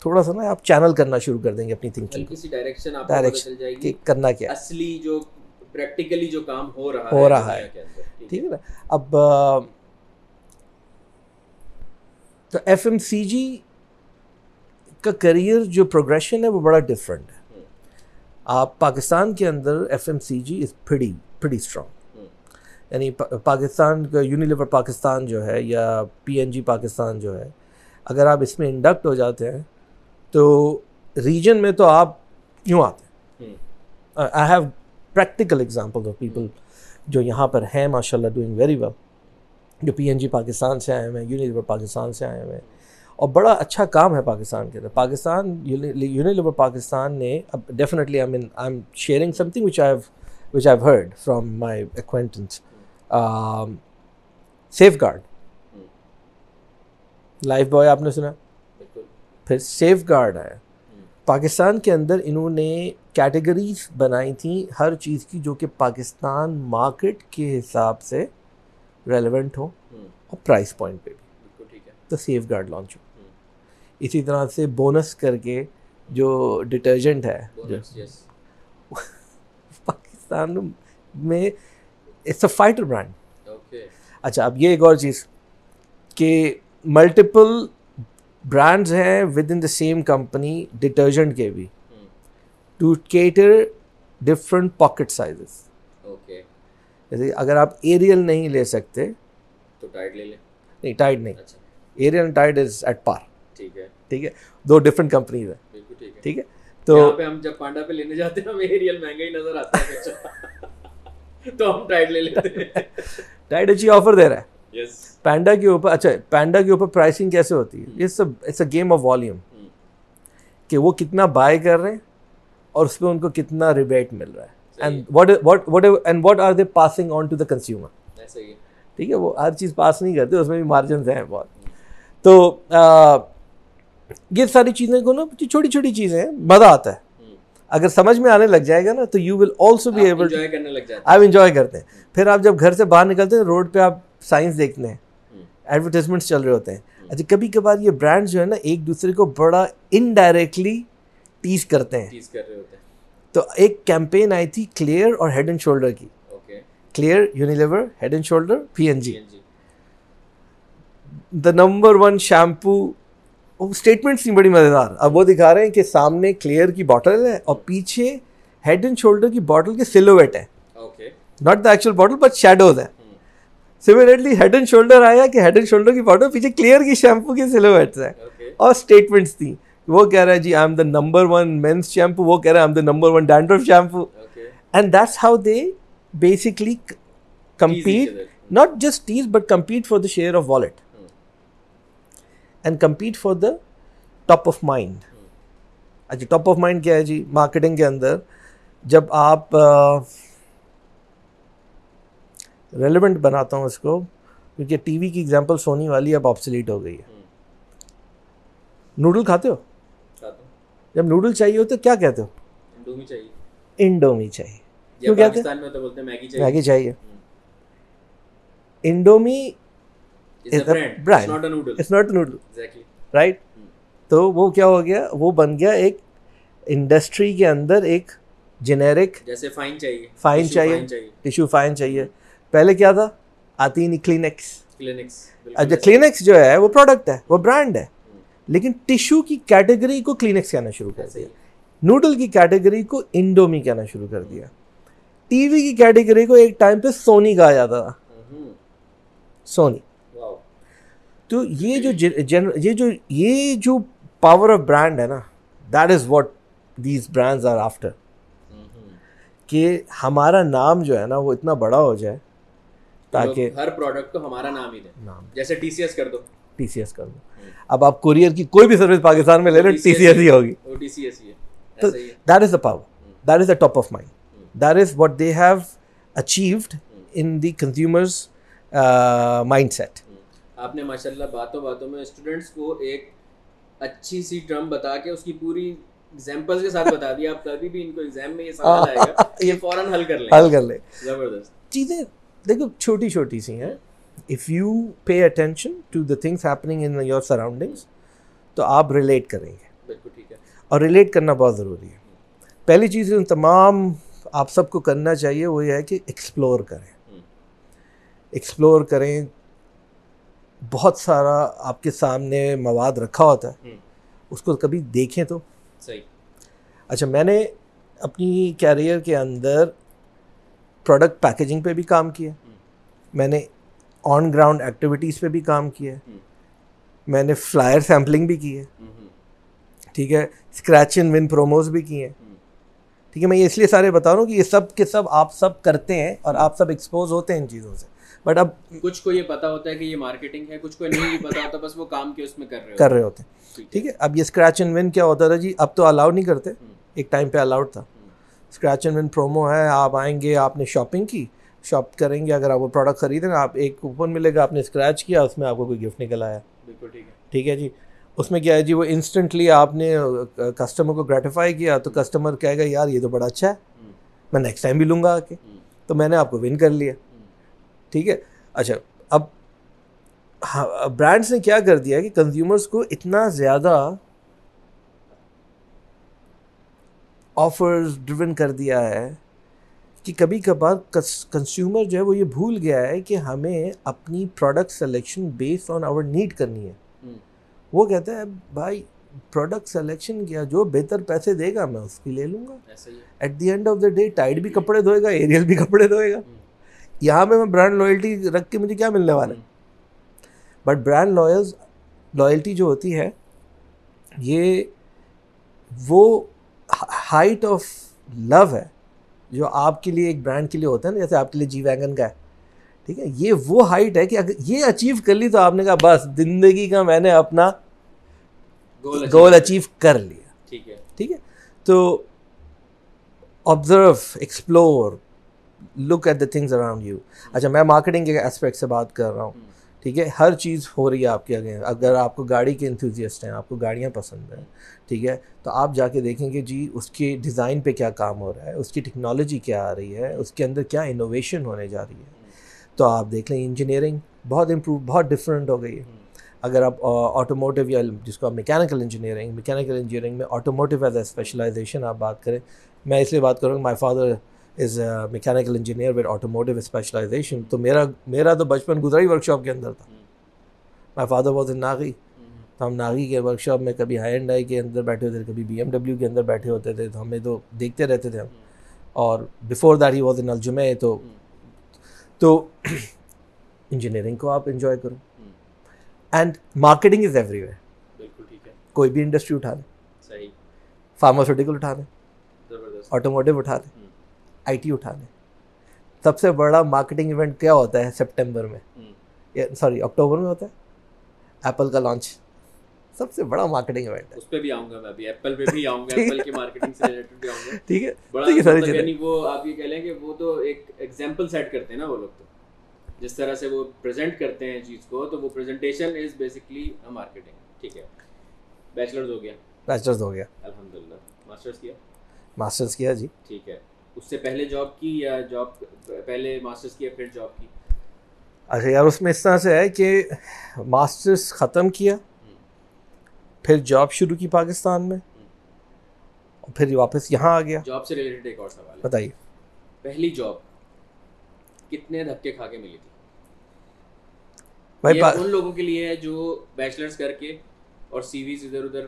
تھوڑا سا نا آپ چینل کرنا شروع کر دیں گے اپنی تھنکنگ ڈائریکشن کرنا کیا اصلی جو پریکٹیکلی جو کام ہو رہا ہو رہا ہے۔ ٹھیک ہے۔ نا؟ اب تو ایف ایم سی جی کا کریئر جو پروگریشن ہے وہ بڑا ڈفرینٹ ہے۔ آپ پاکستان کے اندر F M C G is pretty pretty strong یعنی پاکستان کا یونیلیور پاکستان جو ہے یا پی این جی پاکستان جو ہے اگر آپ اس میں انڈکٹ ہو جاتے ہیں تو ریجن میں تو آپ یوں آتے ہیں۔ I have practical example of people جو یہاں پر ہیں ماشاء اللہ ڈوئنگ ویری ویل جو پی این جی پاکستان سے آئے ہوئے ہیں یونیلیور پاکستان سے آئے ہوئے ہیں۔ اور بڑا اچھا کام ہے پاکستان کے اندر۔ پاکستان یونیلیور پاکستان نے اب definitely I mean I am sharing something which I which I heard from my acquaintance Safeguard Lifebuoy آپ نے سنا؟ پھر سیف گارڈ ہے پاکستان کے اندر انہوں نے کیٹیگریز بنائی تھیں ہر چیز کی جو کہ پاکستان مارکیٹ کے حساب سے ریلیونٹ ہو اور پرائز پوائنٹ پہ بھی۔ تو سیف گارڈ لانچ ہو اسی طرح سے بونس کر کے جو ڈٹرجنٹ ہے۔ پاکستان میں اٹس اے فائٹر برانڈ اچھا اب یہ ایک اور چیز کہ ملٹیپل برانڈز ہیں within the same company detergent کے بھی۔ To cater different pocket sizes okay جیسے اگر آپ ایریل نہیں لے سکتے تو ٹائٹ لے لیں۔ نہیں ٹائٹ نہیں۔ Ariel and Tide is at par ٹھیک ہے۔ ٹھیک ہے؟ دو ڈفرینٹ کمپنیز ہیں۔ ٹھیک ہے۔ تو ہم جب پانڈا پہ لینے جاتے ہیں ہمیں ایریل مہنگا ہی نظر آتا ہے۔ تو ہم ٹائٹ لے لیتے ہیں۔ ٹائٹ اچھی آفر دے رہا ہے۔ پینڈا کے اوپر اچھا پینڈا کے اوپر پرائسنگ کیسے ہوتی ہے؟ It's a game of volume کہ وہ کتنا بائی کر رہے ہیں اور اس پہ ان کو کتنا ریبیٹ مل رہا ہے. And what are they passing on to the consumer ٹھیک ہے وہ ہر چیز پاس نہیں کرتے اس میں بھی مارجنز ہیں بہت. تو یہ ساری چیزیں کو نا چھوٹی چھوٹی چیزیں ہیں مزہ آتا ہے. اگر سمجھ میں آنے لگ جائے گا نا تو you will also be able آپ انجوائے کرتے ہیں. پھر آپ جب گھر سے باہر نکلتے ہیں روڈ پہ آپ سائنس دیکھتے ہیں. ایڈورٹیزمنٹس چل رہے ہوتے ہیں. اچھا کبھی کبھار یہ برانڈ جو ہے نا ایک دوسرے کو بڑا انڈائریکٹلی تیز کرتے ہیں. تو ایک کیمپین آئی تھی کلیئر اور ہیڈ اینڈ شولڈر کی. Clear Unilever Head and Shoulder P N G the number one shampoo statements نہیں بڑی مزیدار. اب وہ دکھا رہے ہیں کہ سامنے کلیئر کی باٹل ہے اور پیچھے ہیڈ اینڈ شولڈر کی باٹل کے سلوویٹ ہے not the actual bottle but shadows ہیں. سملرلی ہیڈ اینڈ شولڈر آیا کہ ہیڈ اینڈ شولڈر کی باٹل پیچھے کلیئر کی شیمپو کی سلوویٹس ہیں. اور اسٹیٹمنٹس تھیں. وہ کہہ رہا ہے جی I am the number one men's shampoo وہ کہہ رہا ہے I am the number one dandruff shampoo and that's how they basically compete not just ties but compete for the share of wallet and compete for the top of mind اچھا ٹاپ آف مائنڈ کیا ہے جی؟ مارکیٹنگ کے اندر جب آپ ریلیونٹ بناتا ہوں اس کو کیونکہ ٹی وی کی ایگزامپل سونی والی اب آپسلیٹ ہو گئی ہے۔ hmm. نوڈل کھاتے ہو؟ جب نوڈل چاہیے ہو تو کیا کہتے ہو؟ انڈومی چاہیے۔ انڈومی چاہیے۔ میگی چاہیے۔ Indomie it's not noodle right تو وہ کیا ہو گیا؟ وہ بن گیا ایک انڈسٹری کے اندر ایک جنیرک جیسے فائن چاہیے فائن چاہیے ٹیشو فائن چاہیے۔ پہلے کیا تھا؟ آتی نہیں کلینکس کلینکس اچھا کلینکس جو ہے وہ پروڈکٹ ہے وہ برانڈ ہے۔ لیکن ٹیشو کی کیٹیگری کو کلینکس کہنا شروع کر دیا۔ نوڈل کی کیٹیگری کو انڈومی کہنا شروع کر دیا۔ ٹی وی کی کیٹیگری کو ایک ٹائم پہ سونی کہا جاتا تھا۔ سونی تو یہ جو یہ جو یہ جو پاور آف برانڈ ہے نا that is what these brands are after کہ ہمارا نام جو ہے نا وہ اتنا بڑا ہو جائے تاکہ ہر پروڈکٹ تو ہمارا نام ہی دے۔ جیسے ٹی سی ایس کر دو۔ ٹی سی ایس کر دو۔ اب آپ کوریئر کی کوئی بھی سروس پاکستان میں لے لیں ٹی سی ایس ہی ہوگی۔ That is the power that is the top of mind that is what they have achieved in the consumers mindset آپ نے ماشاء اللہ باتوں باتوں میں اسٹوڈنٹس کو ایک اچھی سی ٹرم بتا کے اس کی پوری ایگزامپل کے ساتھ بتا دیا آپ کبھی بھی ان کو ایگزام میں یہ سمجھ آئے گا یہ فوراً حل کر لیں۔ حل کر لیں۔ زبردست۔ چیزیں دیکھو چھوٹی چھوٹی سی ہیں۔ If you pay attention to the things happening in your surroundings تو آپ ریلیٹ کریں گے۔ بالکل ٹھیک ہے۔ اور ریلیٹ کرنا بہت ضروری ہے۔ پہلی چیز ان تمام آپ سب کو کرنا چاہیے وہ یہ ہے کہ ایکسپلور کریں۔ ایکسپلور کریں۔ بہت سارا آپ کے سامنے مواد رکھا ہوتا ہے۔ اس کو کبھی دیکھیں تو۔ صحیح۔ اچھا میں نے اپنی کیریئر کے اندر پروڈکٹ پیکیجنگ پہ بھی کام کیا۔ میں نے آن گراؤنڈ ایکٹیویٹیز پہ بھی کام کیا ہے میں نے فلائر سیمپلنگ بھی کی ہے۔ ٹھیک ہے؟ اسکریچ اینڈ ون پروموز بھی کیے ہیں۔ ٹھیک ہے؟ میں یہ اس لیے سارے بتا رہا ہوں کہ یہ سب کے سب آپ سب کرتے ہیں اور آپ سب ایکسپوز ہوتے ہیں ان چیزوں سے۔ بٹ اب کچھ کو یہ پتا ہوتا ہے کہ یہ مارکیٹنگ ہے کچھ کو نہیں پتا ہوتا بس وہ کام کے اس میں کر رہے کر رہے ہوتے ہیں۔ ٹھیک ہے؟ اب یہ اسکریچ اینڈ ون کیا ہوتا تھا جی؟ اب تو الاؤ نہیں کرتے۔ ایک ٹائم پہ الاؤڈ تھا۔ اسکریچ اینڈ ون پرومو ہے آپ آئیں گے آپ نے شاپنگ کی۔ شاپ کریں گے اگر آپ وہ پروڈکٹ خریدیں آپ ایک کوپن ملے گا آپ نے اسکریچ کیا اس میں آپ کو کوئی گفٹ نکل آیا بالکل ٹھیک ہے۔ ٹھیک ہے جی۔ اس میں کیا ہے جی وہ انسٹنٹلی آپ نے کسٹمر کو گریٹیفائی کیا تو کسٹمر کہے گا یار یہ تو بڑا اچھا ہے۔ میں نیکسٹ ٹائم بھی لوں گا آ کے تو میں نے آپ کو ون کر لیا۔ ٹھیک ہے۔ اچھا اب ہاں، برانڈس نے کیا کر دیا کہ کنزیومرس کو اتنا زیادہ آفرز ڈریون کر دیا ہے۔ کہ کبھی کبھار کنزیومر جو ہے وہ یہ بھول گیا ہے کہ ہمیں اپنی product selection based on our need کرنی ہے۔ وہ کہتا ہے بھائی پروڈکٹ سلیکشن کیا جو بہتر پیسے دے گا میں اس کی لے لوں گا۔ At the end of the day Tide بھی کپڑے دھوئے گا ایریل بھی کپڑے دھوئے گا۔ یہاں پہ میں برانڈ لوائلٹی رکھ کے مجھے کیا ملنے والا ہے؟ بٹ برانڈ لائلز لوائلٹی جو ہوتی ہے یہ وہ ہائٹ آف لو ہے۔ جو آپ کے لیے ایک برانڈ کے لیے ہوتا ہے نا جیسے آپ کے لیے جی ویگن کا ہے۔ ٹھیک ہے؟ یہ وہ ہائٹ ہے کہ اگر یہ اچیو کر لی تو آپ نے کہا بس زندگی کا میں نے اپنا گول اچیو کر لیا۔ ٹھیک ہے۔ ٹھیک ہے؟ تو observe explore look at the things around you اچھا میں مارکیٹنگ کے اسپیکٹ سے بات کر رہا ہوں۔ ٹھیک ہے؟ ہر چیز ہو رہی ہے آپ کے آگے۔ اگر آپ کو گاڑی کے انتھوزیسٹ ہیں، آپ کو گاڑیاں پسند ہیں، ٹھیک ہے؟ تو آپ جا کے دیکھیں گے جی اس کے ڈیزائن پہ کیا کام ہو رہا ہے؟ اس کی ٹیکنالوجی کیا آ رہی ہے؟ اس کے اندر کیا انوویشن ہونے جا رہی ہے؟ تو آپ دیکھ لیں انجینئرنگ بہت امپروو بہت ڈفرینٹ ہو گئی ہے۔ اگر آپ آٹوموٹیو یا جس کو آپ میکینیکل انجینئرنگ میکینیکل انجینئرنگ میں آٹوموٹیو ایز اے اسپیشلائزیشن آپ بات کریں، میں اس لیے بات کروں گا my father is mechanical engineer with automotive specialization تو میرا میرا تو بچپن گزرا ہی ورک شاپ کے اندر تھا۔ مائی فادر واز ان ناگی تو ہم ناگی کے ورک شاپ میں کبھی ہائی اینڈ آئی کے اندر بیٹھے ہوتے تھے کبھی بی ایم ڈبلیو کے اندر بیٹھے ہوتے تھے تو ہمیں تو دیکھتے رہتے تھے ہم۔ اور before that he was in الجمے تو تو انجینئرنگ کو آپ انجوائے کرو۔ And marketing is everywhere بالکل ٹھیک ہے۔ کوئی بھی انڈسٹری اٹھا لیں صحیح۔ فارماسیوٹیکل اٹھا لیں آٹوموٹیو اٹھا لیں آئی ٹی اٹھا لیں سب سے بڑا مارکیٹنگ ایونٹ کیا ہوتا ہے سپٹمبر میں؟ سوری اکٹوبر میں ہوتا ہے؟ ایپل کا لانچ سب سے بڑا مارکیٹنگ ایونٹ ہے۔ اس پہ بھی آؤں گا میں بھی ایپل پہ بھی آؤں گا۔ ایپل کی مارکیٹنگ سے ریلیٹڈ بھی آؤں گا۔ ٹھیک ہے۔ بڑا تو یہ ساری مطلب چیزیں۔ یعنی وہ آپ یہ کہہ لیں کہ وہ تو ایک ایگزامپل سیٹ کرتے ہیں نا وہ لوگ تو۔ جس طرح سے وہ پریزنٹ کرتے ہیں چیز کو تو وہ پریزنٹیشن از بیسکلی مارکیٹنگ ٹھیک ہے۔ بیچلرز ہو گیا۔ بیچلرز ہو گیا۔ الحمد للہ ماسٹرس کیا؟ ماسٹرز کیا جی۔ ٹھیک ہے۔ اس سے پہلے جاب کی یا جاب پہلے ماسٹرس کیا پھر جاب کی؟ اچھا یار اس میں اس طرح سے ہے کہ ماسٹرس ختم کیا پھر جاب شروع کی پاکستان میں اور پھر واپس یہاں آ گیا۔ جاب سے ریلیٹڈ ایک اور سوال بتائیے۔ پہلی جاب کتنے دھکے کھا کے ملی تھی؟ بھائی ان لوگوں کے لیے ہے جو بیچلرس کر کے اور سی ویز ادھر ادھر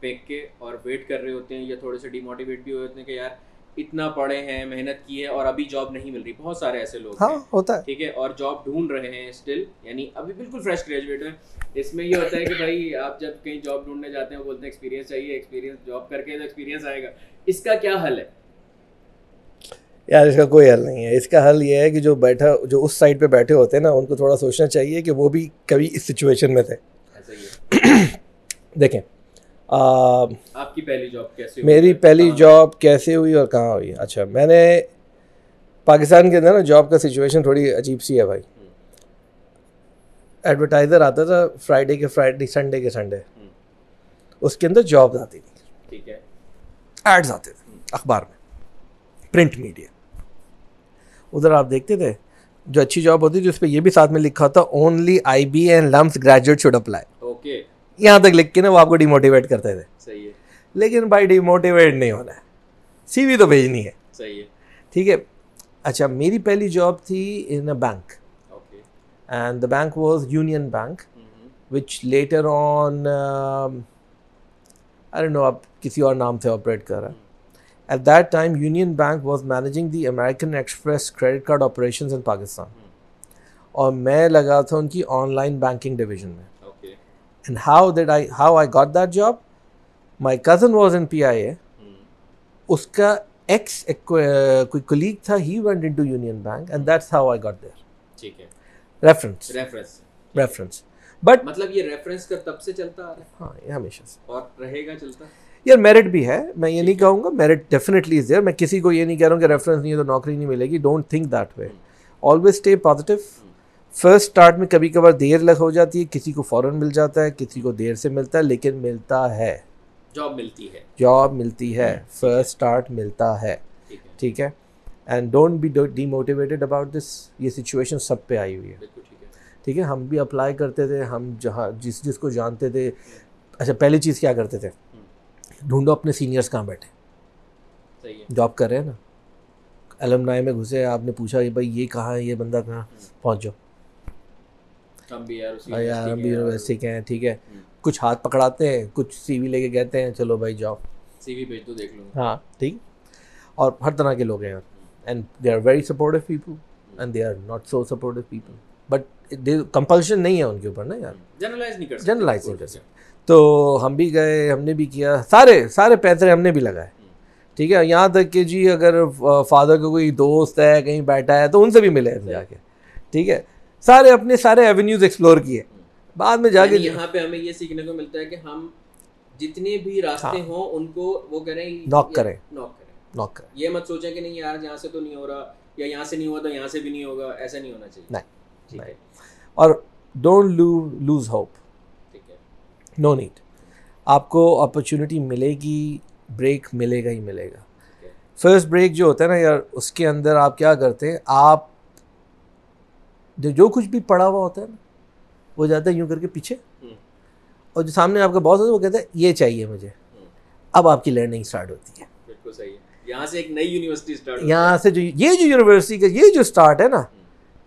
پھینک کے اور ویٹ کر رہے ہوتے ہیں یا تھوڑے سے ڈیموٹیویٹ بھی ہوئے ہوتے ہیں کہ یار اتنا پڑھے ہیں محنت کی ہے اور ابھی جاب نہیں مل رہی۔ بہت سارے ایسے لوگ ہاں ہوتا ہے۔ ٹھیک ہے اور جاب ڈھونڈ رہے ہیں اسٹل یعنی ابھی بالکل فریش گریجویٹ ہیں۔ اس میں یہ ہوتا ہے کہ بھائی آپ جب کہیں جاب ڈھونڈنے جاتے ہیں بولتے ہیں ایکسپیرینس چاہیے ایکسپیرینس جاب کر کے تو ایکسپیرینس آئے گا۔ اس کا کیا حل ہے؟ یار اس کا کوئی حل نہیں ہے۔ اس کا حل یہ ہے کہ جو بیٹھا جو اس سائڈ پہ بیٹھے ہوتے ہیں نا ان کو تھوڑا سوچنا چاہیے کہ وہ بھی کبھی اس سچویشن میں تھے۔ دیکھیں آپ کی پہلی جاب کیسے ہوئی؟ میری پہلی؟ جاب کیسے ہوئی اور کہاں ہوئی؟ اچھا میں نے پاکستان کے اندر نا جاب کا سچویشن تھوڑی عجیب سی ہے بھائی۔ ایڈورٹائزر آتا تھا فرائیڈے کے فرائیڈے سنڈے کے سنڈے اس کے اندر جاب آتی تھی ٹھیک ہے۔ ایڈز آتے تھے اخبار میں۔ پرنٹ میڈیا ادھر آپ دیکھتے تھے جو اچھی جاب ہوتی تھی اس پہ یہ بھی ساتھ میں لکھا ہوتا only I B and LUMS graduate should apply یہاں تک لکھ کے نا وہ آپ کو ڈیموٹیویٹ کرتے تھے۔ صحیح ہے۔ لیکن بھائی ڈیموٹیویٹ نہیں ہونا ہے۔ سی وی تو بھیجنی ہے۔ صحیح ہے۔ ٹھیک ہے۔ اچھا میری پہلی جاب تھی in a bank and the bank was Union Bank which later on array no اب کسی اور نام سے آپریٹ کر رہا at that time Union Bank was managing the American Express credit card operations in Pakistan اور میں لگا تھا ان کی آن لائن بینکنگ ڈویژن میں۔ And how that I how I got that job my cousin was in P I A اس کا ایکس کوئی کلیگ تھا he went into Union Bank and that's how I got there ٹھیک ہے ریفرنس ریفرنس ریفرنس بٹ مطلب یہ ریفرنس کا تب سے چلتا آ رہا ہے ہاں یہ ہمیشہ سے اور رہے گا چلتا یار میرٹ بھی ہے میں یہ نہیں کہوں گا میرٹ ڈیفینیٹلی از دیئر میں کسی کو یہ نہیں کہہ رہا ہوں کہ ریفرنس نہیں ہے تو نوکری نہیں ملے گی don't think that way always stay positive first start میں کبھی کبھار دیر لگ ہو جاتی ہے کسی کو فوراً مل جاتا ہے کسی کو دیر سے ملتا ہے لیکن ملتا ہے۔ جاب ملتی ہے۔ جاب ملتی ہے۔ فرسٹ اسٹارٹ ملتا ہے۔ ٹھیک ہے۔ And don't demotivated about this یہ سچویشن سب پہ آئی ہوئی ہے۔ ٹھیک ہے۔ ہم بھی اپلائی کرتے تھے۔ ہم جہاں جس جس کو جانتے تھے۔ اچھا پہلی چیز کیا کرتے تھے؟ ڈھونڈو اپنے سینئرس کہاں بیٹھے۔ جاب کر رہے ہیں نا۔ الم نائے میں گھسے آپ نے پوچھا کہ بھائی یہ کہاں ہے؟ یہ بندہ کہاں؟ پہنچ جاؤ۔ ہم بھی یار ہم بھی یونیورسٹی کے ہیں ٹھیک ہے۔ کچھ ہاتھ پکڑاتے ہیں کچھ سی وی لے کے کہتے ہیں چلو بھائی جاؤ۔ سی وی بھیج دو دیکھ گا۔ ہاں ٹھیک۔ اور ہر طرح کے لوگ ہیں and they are very supportive people and they are not so supportive people but compulsion نہیں ہے ان کے اوپر نا یار۔ جنرلائز نہیں کر سکتے۔ جنرلائز نہیں کر سکتے۔ تو ہم بھی گئے ہم نے بھی کیا۔ سارے سارے پیسے ہم نے بھی لگائے۔ ٹھیک ہے یہاں تک کہ جی اگر فادر کا کوئی دوست ہے کہیں بیٹھا ہے تو ان سے بھی ملے جا کے۔ ٹھیک ہے۔ سارے اپنے سارے ایونیوز ایکسپلور کیے۔ بعد میں جا کے یعنی یہاں پہ ہمیں یہ سیکھنے کو ملتا ہے کہ ہم جتنے بھی راستے ہوں ان کو وہ کریں ناک کریں۔ ناک کریں۔ ناک کریں۔ یہ مت سوچیں کہ نہیں یار یہاں سے تو نہیں ہو رہا یا یہاں سے نہیں ہوا تو یہاں سے بھی نہیں ہوگا ایسا نہیں ہونا چاہیے۔ نہیں اور ڈونٹ لوز ہوپ ٹھیک ہے۔ نو نیڈ آپ کو اپرچونیٹی ملے گی بریک ملے گا ہی ملے گا۔ فرسٹ بریک جو ہوتا ہے نا یار اس کے اندر آپ کیا کرتے ہیں؟ آپ جو کچھ بھی پڑا ہوا ہوتا ہے نا وہ جاتا ہے یوں کر کے پیچھے۔ اور جو سامنے آپ کا باس ہوتا ہے وہ کہتا ہے یہ چاہیے مجھے۔ اب آپ کی لرننگ اسٹارٹ ہوتی ہے۔ بالکل صحیح ہے۔ یہاں سے ایک نئی یونیورسٹی اسٹارٹ یہاں سے جو یہ جو یونیورسٹی کا یہ جو اسٹارٹ ہے نا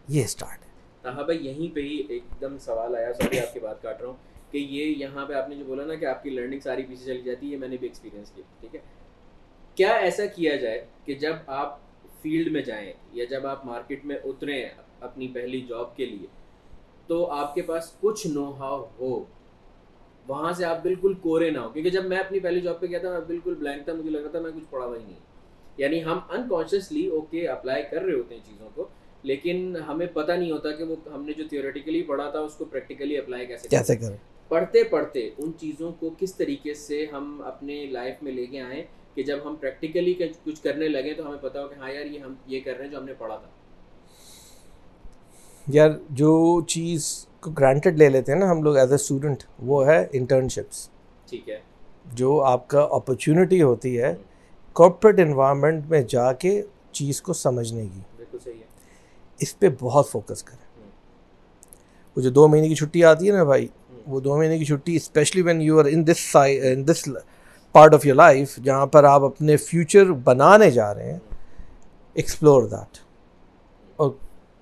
یہ اسٹارٹ ہے۔ ہاں بھائی یہیں پہ ہی ایک دم سوال آیا سوری آپ کی بات کاٹ رہا ہوں کہ یہ یہاں پہ آپ نے جو بولا نا کہ آپ کی لرننگ ساری پیچھے چلی جاتی ہے یہ میں نے بھی ایکسپیرینس کیا ٹھیک ہے؟ کیا ایسا کیا جائے کہ جب آپ فیلڈ میں جائیں یا جب آپ مارکیٹ میں اتریں اپنی پہلی جاب کے لیے تو آپ کے پاس کچھ نو ہاؤ ہو۔ وہاں سے آپ بالکل کورے نہ ہو کیونکہ جب میں اپنی پہلی جاب پہ گیا تھا میں بالکل بلینک تھا مجھے لگ رہا تھا میں کچھ پڑھا ہوا ہی نہیں۔ یعنی ہم انکانشیسلی اوکے اپلائی کر رہے ہوتے ہیں چیزوں کو لیکن ہمیں پتہ نہیں ہوتا کہ وہ ہم نے جو تھیوریٹیکلی پڑھا تھا اس کو پریکٹیکلی اپلائی کیسے کیسے کریں؟ پڑھتے پڑھتے ان چیزوں کو کس طریقے سے ہم اپنے لائف میں لے کے آئیں کہ جب ہم پریکٹیکلی کچھ کرنے لگیں تو ہمیں پتا ہو کہ ہاں یار یہ ہم یہ کر رہے ہیں جو ہم نے پڑھا تھا۔ یار جو چیز کو گرانٹیڈ لے لیتے ہیں نا ہم لوگ ایز اے اسٹوڈنٹ وہ ہے انٹرنشپس ٹھیک ہے۔ جو آپ کا اپرچونیٹی ہوتی ہے کارپوریٹ انوائرمنٹ میں جا کے چیز کو سمجھنے کی۔ بالکل صحیح ہے۔ اس پہ بہت فوکس کریں۔ وہ جو دو مہینے کی چھٹی آتی ہے نا بھائی وہ دو مہینے کی چھٹی specially when you are in this in this part of your life جہاں پر آپ اپنے فیوچر بنانے جا رہے ہیں ایکسپلور دیٹ اور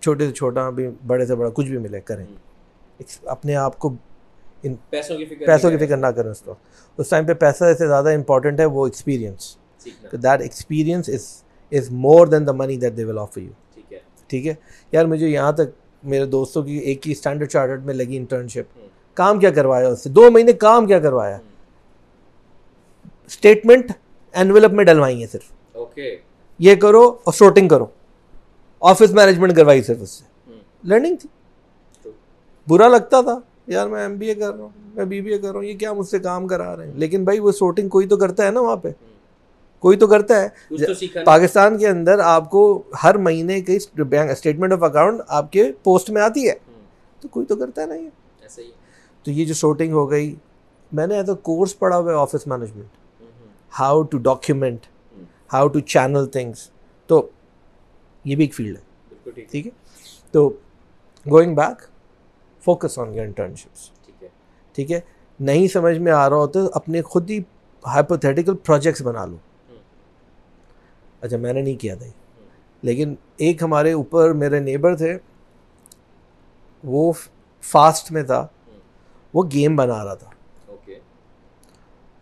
چھوٹے سے چھوٹا بھی بڑے سے بڑا کچھ بھی ملے کریں۔ اپنے آپ کو ان پیسوں کی فکر پیسوں کی فکر نہ کریں اس کو اس ٹائم پہ پیسہ سے زیادہ امپورٹنٹ ہے وہ experience that experience is is more than the money that they will offer you ٹھیک ہے۔ یار مجھے یہاں تک میرے دوستوں کی ایک ہی اسٹینڈرڈ چارٹرڈ میں لگی انٹرنشپ کام کیا کروایا اس سے؟ دو مہینے کام کیا کروایا۔ اسٹیٹمنٹ انویلپ میں ڈلوائی ہیں صرف۔ اوکے یہ کرو اور شوٹنگ کرو۔ آفس مینجمنٹ کروائی صرف اس سے لرننگ تھی برا لگتا تھا یار میں ایم بی اے کر رہا ہوں میں بی بی اے کر رہا ہوں یہ کیا مجھ سے کام کرا رہے ہیں لیکن بھائی وہ شوٹنگ کوئی تو کرتا ہے نا وہاں پہ کوئی تو کرتا ہے پاکستان کے اندر آپ کو ہر مہینے کی اسٹیٹمنٹ آف اکاؤنٹ آپ کے پوسٹ میں آتی ہے تو کوئی تو کرتا ہے نا یہ تو یہ جو شوٹنگ ہو گئی میں نے ایز اے کورس پڑھا ہوا ہے office management how to document how to channel things تو یہ بھی ایک فیلڈ ہے۔ ٹھیک ہے۔ تو going back focus on your internships ٹھیک ہے۔ نہیں سمجھ میں آ رہا ہو تو اپنے خود ہی ہائپوتھیٹیکل پروجیکٹس بنا لو۔ اچھا میں نے نہیں کیا تھا لیکن ایک ہمارے اوپر میرے نیبر تھے وہ فاسٹ میں تھا۔ وہ گیم بنا رہا تھا۔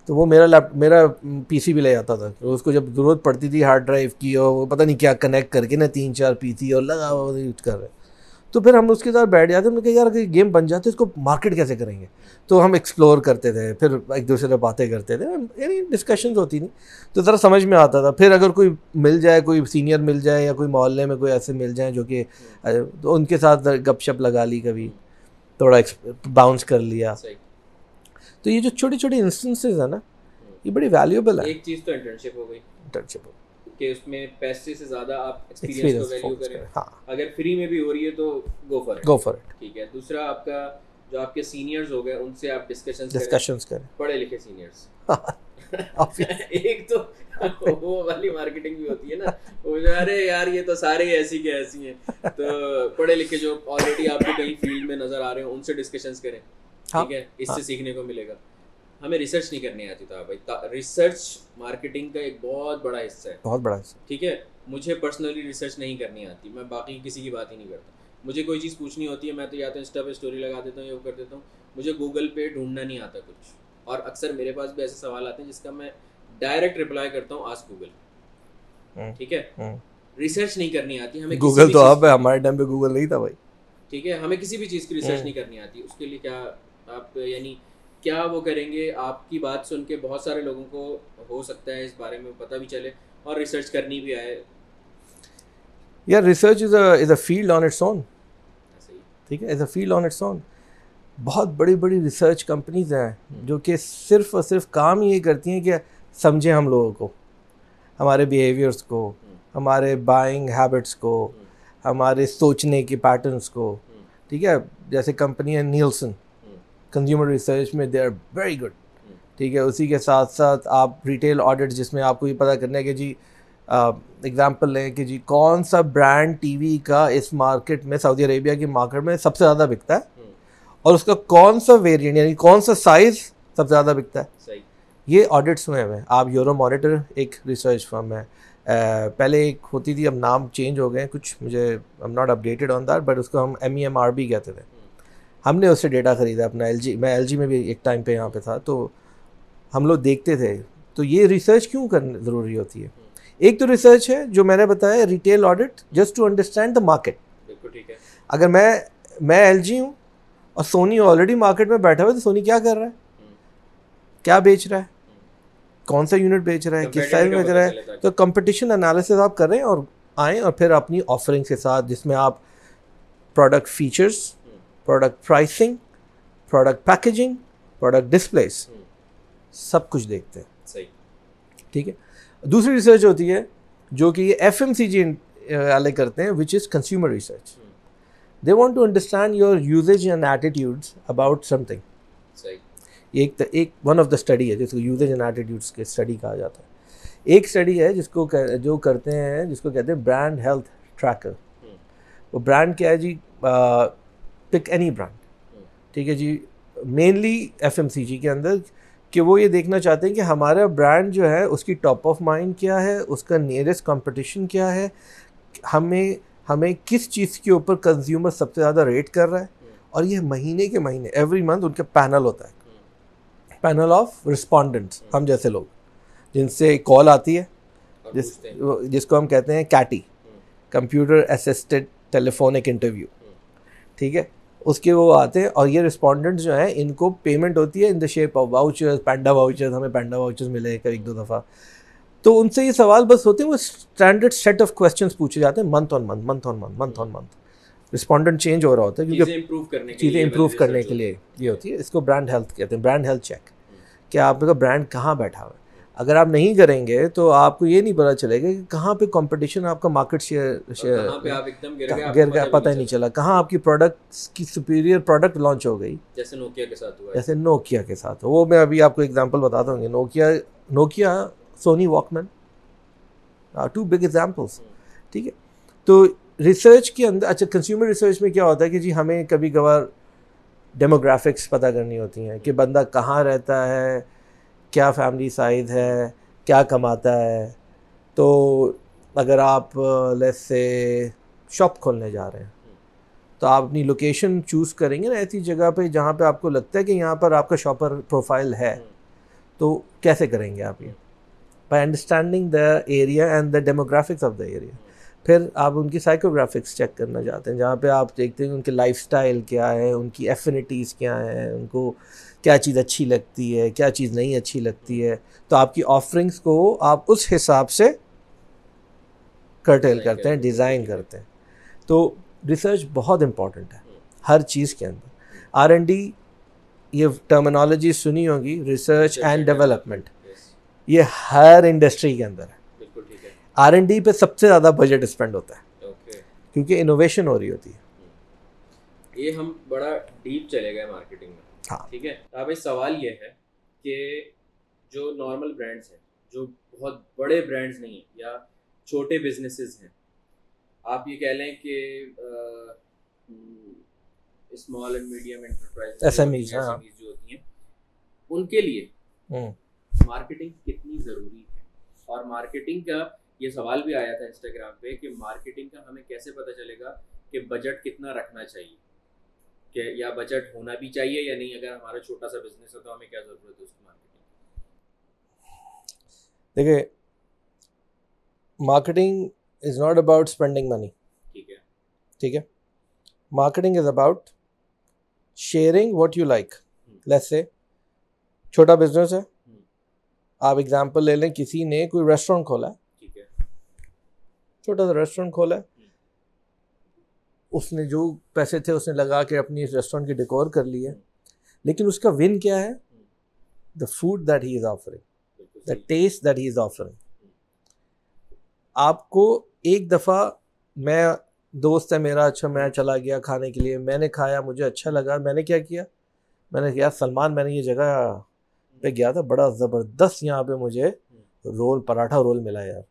تو وہ میرا لیپ میرا پی سی بھی لے جاتا تھا۔ اس کو جب ضرورت پڑتی تھی ہارڈ ڈرائیو کی اور وہ پتہ نہیں کیا کنیکٹ کر کے نا تین چار پی سی اور لگا وہ یوز کر رہے۔ تو پھر ہم اس کے ساتھ بیٹھ جاتے، ہم نے کہا، یار، اگر گیم بن جاتے اس کو مارکیٹ کیسے کریں گے؟ تو ہم ایکسپلور کرتے تھے، پھر ایک دوسرے سے باتیں کرتے تھے۔ یعنی ڈسکشنز ہوتی نہیں تو ذرا سمجھ میں آتا تھا۔ پھر اگر کوئی مل جائے، کوئی سینئر مل جائے یا کوئی محلے میں کوئی ایسے مل جائیں جو کہ، تو ان کے ساتھ گپ شپ لگا لی کبھی، تھوڑا باؤنس کر لیا۔ تو یہ جو چھوٹی چھوٹی انسٹنسز ہیں نا یہ بڑی ویلیوبل ہے ایک چیز تو انٹرنشپ ہو گئی۔ انٹرنشپ ہو۔ کہ اس میں پیسے سے زیادہ آپ ایکسپیرینس کو ویلیو کریں۔ ہاں۔ اگر فری میں بھی ہو رہی ہے تو go for it go for it ٹھیک ہے۔ دوسرا آپ کا جو آپ کے سینئرز ہو گئے ان سے آپ ڈسکشنز ڈسکشنز کریں۔ پڑھے لکھے سینئرز ایک تو وہ والی مارکیٹنگ بھی ہوتی ہے نا۔ وہ ارے یار یہ تو سارے ایسی کے ایسی ہیں۔ تو پڑھے لکھے جو آلریڈی آپ کو کہیں فیلڈ میں نظر آ رہے ہیں ان سے ڈسکشنز کریں۔ ٹھیک ہے اس سے سیکھنے کو ملے گا۔ ہمیں ریسرچ نہیں کرنی آتی تھا بھائی۔ ریسرچ مارکیٹنگ کا ایک بہت بڑا حصہ ہے۔ بہت بڑا حصہ۔ ٹھیک ہے مجھے پرسنلی ریسرچ نہیں کرنی آتی۔ میں باقی کسی کی بات ہی نہیں کرتا۔ مجھے کوئی چیز پوچھنی ہوتی ہے میں تو یا تو انسٹا پہ اسٹوری لگا دیتا ہوں یا وہ کر دیتا ہوں۔ مجھے گوگل پہ ڈھونڈنا نہیں آتا کچھ۔ اور اکثر میرے پاس بھی ایسے سوال آتے ہیں جس کا میں ڈائریکٹ رپلائی کرتا ہوں آج گوگل ٹھیک ہے؟ ریسرچ نہیں کرنی آتی ہمیں گوگل تو آپ ہمارے ٹائم پہ گوگل نہیں تھا بھائی۔ ٹھیک ہے ہمیں کسی بھی چیز کی ریسرچ نہیں کرنی آتی۔ اس کے لیے کیا آپ یعنی کیا وہ کریں گے؟ آپ کی بات سن کے بہت سارے لوگوں کو ہو سکتا ہے اس بارے میں پتہ بھی چلے اور ریسرچ کرنی بھی آئے۔ یا research is is a field on its own ٹھیک ہے؟ از اے فیلڈ آن اٹس اون بہت بڑی بڑی ریسرچ کمپنیز ہیں جو کہ صرف اور صرف کام یہ کرتی ہیں کہ سمجھیں ہم لوگوں کو ہمارے بیہیویئرس کو ہمارے بائنگ ہیبٹس کو ہمارے سوچنے کے پیٹرنس کو۔ ٹھیک ہے؟ جیسے کمپنی ہے نیلسن۔ کنزیومر ریسرچ میں دے آر ویری گڈ ٹھیک ہے اسی کے ساتھ ساتھ آپ ریٹیل آڈٹ جس میں آپ کو یہ پتہ کرنا ہے کہ جی اگزامپل لیں کہ جی کون سا برانڈ ٹی وی کا اس مارکیٹ میں سعودی عربیہ کی مارکیٹ میں سب سے زیادہ بکتا ہے؟ اور اس کا کون سا ویریئنٹ یعنی کون سا سائز سب سے زیادہ بکتا ہے؟ یہ آڈٹس ہوئے ہیں۔ آپ یورو مانیٹر ایک ریسرچ فرم ہے۔ پہلے ایک ہوتی تھی اب نام چینج ہو گئے کچھ مجھے I'm not updated on that but اس کو ہم M E M R B کہتے تھے۔ ہم نے اس سے ڈیٹا خریدا اپنا ایل جی میں ایل جی میں بھی ایک ٹائم پہ یہاں پہ تھا تو ہم لوگ دیکھتے تھے۔ تو یہ ریسرچ کیوں کرنا ضروری ہوتی ہے؟ ایک تو ریسرچ ہے جو میں نے بتایا retail audit just to understand the market اگر میں میں ایل جی ہوں اور سونی آلریڈی مارکیٹ میں بیٹھا ہوا ہے تو سونی کیا کر رہا ہے؟ کیا بیچ رہا ہے؟ کون سا یونٹ بیچ رہا ہے؟ کس سائز بیچ رہا ہے؟ تو کمپٹیشن انالیسز آپ کریں اور آئیں اور پھر اپنی آفرنگ کے ساتھ جس میں آپ product features product pricing product packaging product displays سب کچھ دیکھتے ہیں۔ ٹھیک ہے۔ دوسری ریسرچ ہوتی ہے جو کہ یہ ایف ایم سی جی والے کرتے ہیں which is consumer research they want to understand your usage and attitudes about something one of the of the study ہے جس کو یوزیج اینڈ ایٹیٹیوڈس کے اسٹڈی کہا جاتا ہے۔ ایک اسٹڈی ہے جس کو جو کرتے ہیں جس کو کہتے ہیں برانڈ ہیلتھ ٹریکر وہ برانڈ کیا ہے جی؟ پک اینی برانڈ ٹھیک ہے جی؟ Mainly F M C G کے اندر کہ وہ یہ دیکھنا چاہتے ہیں کہ ہمارا برانڈ جو ہے اس کی ٹاپ آف مائنڈ کیا ہے؟ اس کا نیئرسٹ کمپٹیشن کیا ہے؟ ہمیں ہمیں کس چیز کے اوپر کنزیومر سب سے زیادہ ریٹ کر رہا ہے؟ اور یہ مہینے کے مہینے ایوری منتھ ان کا پینل ہوتا ہے۔ پینل آف رسپونڈنٹس ہم جیسے لوگ۔ جن سے کال آتی ہے جس جس کو ہم کہتے ہیں CATI computer assisted telephonic interview ٹھیک ہے؟ اس کے وہ آتے ہیں اور یہ رسپونڈنٹ جو ہیں ان کو پیمنٹ ہوتی ہے in the shape of vouchers Panda vouchers ہمیں پینڈا واؤچرز ملے ایک دو دفعہ۔ تو ان سے یہ سوال بس ہوتے ہیں وہ اسٹینڈرڈ سیٹ آف کوشچنس پوچھے جاتے ہیں month on month month on month month on month respondent change ہو رہا ہوتا ہے کیونکہ چیزیں امپروو کرنے کے لیے یہ ہوتی ہے۔ اس کو برانڈ ہیلتھ کہتے ہیں برانڈ ہیلتھ چیک کہ آپ کا برانڈ کہاں بیٹھا ہوا ہے؟ اگر آپ نہیں کریں گے تو آپ کو یہ نہیں پتا چلے گا کہ کہاں پہ کمپٹیشن آپ کا مارکیٹ شیئر شیئر گر گیا پتہ ہی نہیں چلا۔ کہاں آپ کی پروڈکٹ کی سپیریئر پروڈکٹ لانچ ہو گئی؟ جیسے نوکیا کے ساتھ جیسے نوکیا کے ساتھ۔ وہ میں ابھی آپ کو اگزامپل بتاتا ہوں گے Nokia Nokia Sony Walkman two big examples ٹھیک ہے؟ تو ریسرچ کے اندر اچھا کنزیومر ریسرچ میں کیا ہوتا ہے کہ جی ہمیں کبھی کبھار ڈیموگرافکس پتہ کرنی ہوتی ہیں کہ بندہ کہاں رہتا ہے کیا فیملی سائز ہے کیا کماتا ہے؟ تو اگر آپ لیس سے شاپ کھولنے جا رہے ہیں تو آپ اپنی لوکیشن چوز کریں گے نا ایسی جگہ پہ جہاں پہ آپ کو لگتا ہے کہ یہاں پر آپ کا شاپر پروفائل ہے۔ تو کیسے کریں گے آپ یہ؟ By understanding the area and the demographics of the area پھر آپ ان کی سائیکوگرافکس چیک کرنا چاہتے ہیں جہاں پہ آپ دیکھتے ہیں ان کے لائف اسٹائل کیا ہے ان کی ایفینٹیز کیا ہیں ان کو کیا چیز اچھی لگتی ہے کیا چیز نہیں اچھی لگتی ہے تو آپ کی آفرنگس کو آپ اس حساب سے کرٹیل کرتے ہیں ڈیزائن کرتے ہیں۔ تو ریسرچ بہت امپورٹنٹ ہے ہر چیز کے اندر۔ آر این ڈی یہ ٹرمنالوجی سنی ہوگی ریسرچ اینڈ ڈیولپمنٹ یہ ہر انڈسٹری کے اندر ہے۔ آر این ڈی پہ سب سے زیادہ بجٹ اسپینڈ ہوتا ہے۔ کیونکہ انوویشن ہو رہی ہوتی ہے۔ یہ ہم بڑا ڈیپ چلے گئے مارکیٹنگ میں۔ ٹھیک ہے۔ اب اس سوال یہ ہے کہ جو نارمل برانڈس ہیں جو بہت بڑے برانڈس نہیں ہیں یا چھوٹے بزنسز ہیں آپ یہ کہہ لیں کہ small and medium enterprise S M Es جو ہوتی ہیں ان کے لیے مارکیٹنگ کتنی ضروری ہے؟ اور مارکیٹنگ کا یہ سوال بھی آیا تھا انسٹاگرام پہ کہ مارکیٹنگ کا ہمیں کیسے پتہ چلے گا کہ بجٹ کتنا رکھنا چاہیے؟ کہ یا بجٹ ہونا بھی چاہیے یا نہیں اگر ہمارا چھوٹا سا بزنس ہے تو ہمیں کیا ضرورت ہے اس کی مارکیٹنگ دیکھیے marketing is not about spending money ٹھیک ہے۔ ٹھیک ہے؟ marketing is about sharing what you like. let's say چھوٹا بزنس ہے۔ آپ اگزامپل لے لیں کسی نے کوئی ریسٹورینٹ کھولا ہے۔ ٹھیک ہے۔ چھوٹا سا ریسٹورینٹ کھولا ہے۔ اس نے جو پیسے تھے اس نے لگا کے اپنی ریسٹورینٹ کی ڈیکور کر لی ہے۔ لیکن اس کا ون کیا ہے؟ The food that he is offering the taste that he is offering آپ کو ایک دفعہ میں دوست ہے میرا اچھا میں چلا گیا کھانے کے لیے میں نے کھایا مجھے اچھا لگا میں نے کیا کیا؟ میں نے کیا سلمان میں نے یہ جگہ پہ گیا تھا بڑا زبردست یہاں پہ مجھے رول پراٹھا رول ملا یار۔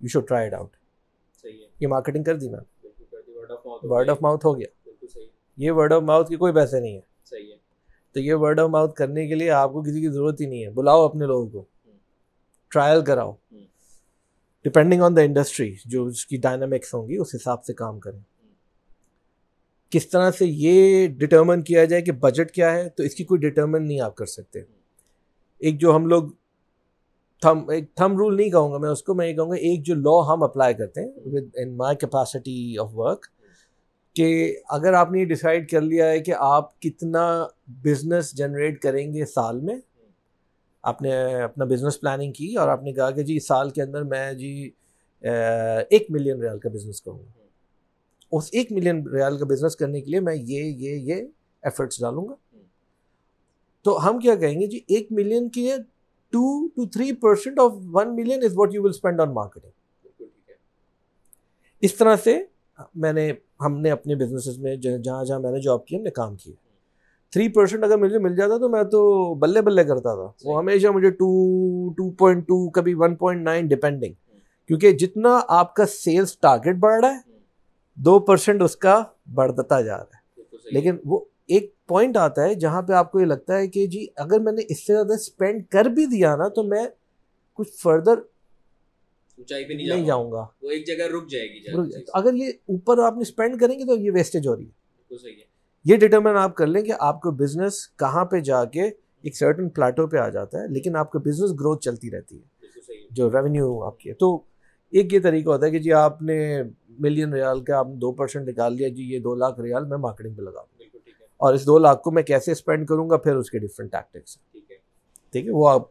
You should try it out یہ مارکیٹنگ کر دی میں ورڈ آف ماؤتھ ہو گیا یہ ورڈ آف ماؤتھ کے کوئی پیسے نہیں صحیح ہے تو یہ ورڈ آف ماؤتھ کرنے کے لیے آپ کو کسی کی ضرورت ہی نہیں ہے بلاؤ اپنے لوگوں کو ٹرائل کراؤ ڈپینڈنگ آن دا انڈسٹری جو اس کی ڈائنامکس ہوں گی اس حساب سے کام کریں کس طرح سے یہ ڈٹرمن کیا جائے کہ بجٹ کیا ہے تو اس کی کوئی ڈٹرمن نہیں آپ کر سکتے ایک جو ہم لوگ تھم ایک تھم رول نہیں کہوں گا میں اس کو میں یہ کہوں گا ایک جو لا ہم اپلائی کرتے ہیں within my capacity of work کہ اگر آپ نے یہ ڈیسائیڈ کر لیا ہے کہ آپ کتنا بزنس جنریٹ کریں گے سال میں آپ نے اپنا بزنس پلاننگ کی اور آپ نے کہا کہ جی سال کے اندر میں جی ایک ملین ریال کا بزنس کروں۔ گا اس ایک ملین ریال کا بزنس کرنے کے لیے میں یہ یہ یہ ایفرٹس ڈالوں گا۔ تو ہم کیا کہیں گے جی ایک ملین کے two to three percent of one million is what you will spend on marketing اس طرح سے میں نے ہم نے اپنے بزنسز میں جہاں جہاں میں نے جاب کی ہم نے کام کیا۔ تھری پرسینٹ اگر مجھے مل جاتا تو میں تو بلے بلے کرتا تھا۔ وہ ہمیشہ مجھے ٹو ٹو پوائنٹ ٹو کبھی ون پوائنٹ نائن ڈپینڈنگ کیونکہ جتنا آپ کا سیلس ٹارگیٹ بڑھ رہا ہے دو پرسینٹ اس کا بڑھتا جا رہا ہے۔ لیکن وہ ایک پوائنٹ آتا ہے جہاں پہ آپ کو یہ لگتا ہے کہ جی اگر میں نے اس سے زیادہ اسپینڈ کر بھی دیا نا تو میں کچھ فردر اونچائی پہ نہیں جاؤں گا۔ وہ ایک جگہ رک جائے گی۔ اگر یہ اوپر آپ نے اسپینڈ کریں گے تو یہ ویسٹیج ہو رہی ہے۔ بالکل صحیح ہے۔ یہ ڈٹرمن آپ کر لیں کہ آپ کو بزنس کہاں پہ جا کے ایک سرٹن پلاٹو پہ آ جاتا ہے لیکن آپ کا بزنس گروتھ چلتی رہتی ہے۔ جو ریونیو آپ کی ہے۔ تو ایک یہ طریقہ ہوتا ہے کہ جی آپ نے ملین ریال کا آپ نے دو پرسینٹ نکال لیا جی یہ دو لاکھ ریال میں مارکیٹنگ پہ لگا دوں اور اس دو لاکھ کو میں کیسے اسپینڈ کروں گا؟ پھر اس کے ڈفرینٹ ٹیکٹکس ٹھیک ہے۔ وہ آپ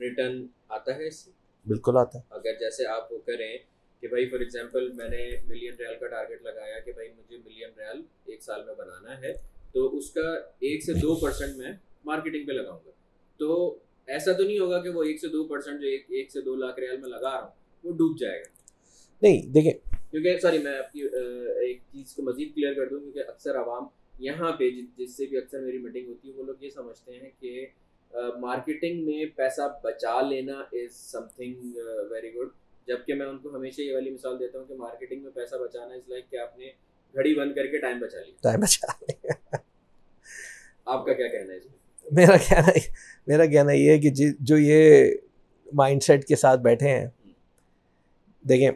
ریٹرن آتا ہے اس سے۔ بالکل آتا ہے۔ اگر جیسے آپ وہ کریں کہ بھائی فار ایگزامپل میں نے ملین ریال کا ٹارگیٹ لگایا کہ بھائی مجھے ملین ریال ایک سال میں بنانا ہے تو اس کا ایک سے دو پرسینٹ میں مارکیٹنگ پہ لگاؤں گا۔ تو ایسا تو نہیں ہوگا کہ وہ ایک سے دو پرسینٹ جو ایک ایک سے دو لاکھ ریال میں لگا رہا ہوں وہ ڈوب جائے گا۔ نہیں دیکھیں۔ کیونکہ سوری میں آپ کی ایک چیز کو مزید کلیئر کر دوں کیونکہ اکثر عوام یہاں پہ جس سے بھی اکثر میری میٹنگ ہوتی ہے وہ لوگ یہ سمجھتے ہیں کہ مارکیٹنگ میں پیسہ بچا لینا is something very good جبکہ میں ان کو ہمیشہ یہ والی مثال دیتا ہوں کہ مارکیٹنگ میں پیسہ بچانا از لائک کہ آپ نے گھڑی بند کر کے ٹائم بچا لیا۔ ٹائم بچا لیں آپ کا کیا کہنا ہے اس میں؟ میرا کہنا میرا کہنا یہ ہے کہ جی جو یہ مائنڈ سیٹ کے ساتھ بیٹھے ہیں دیکھیں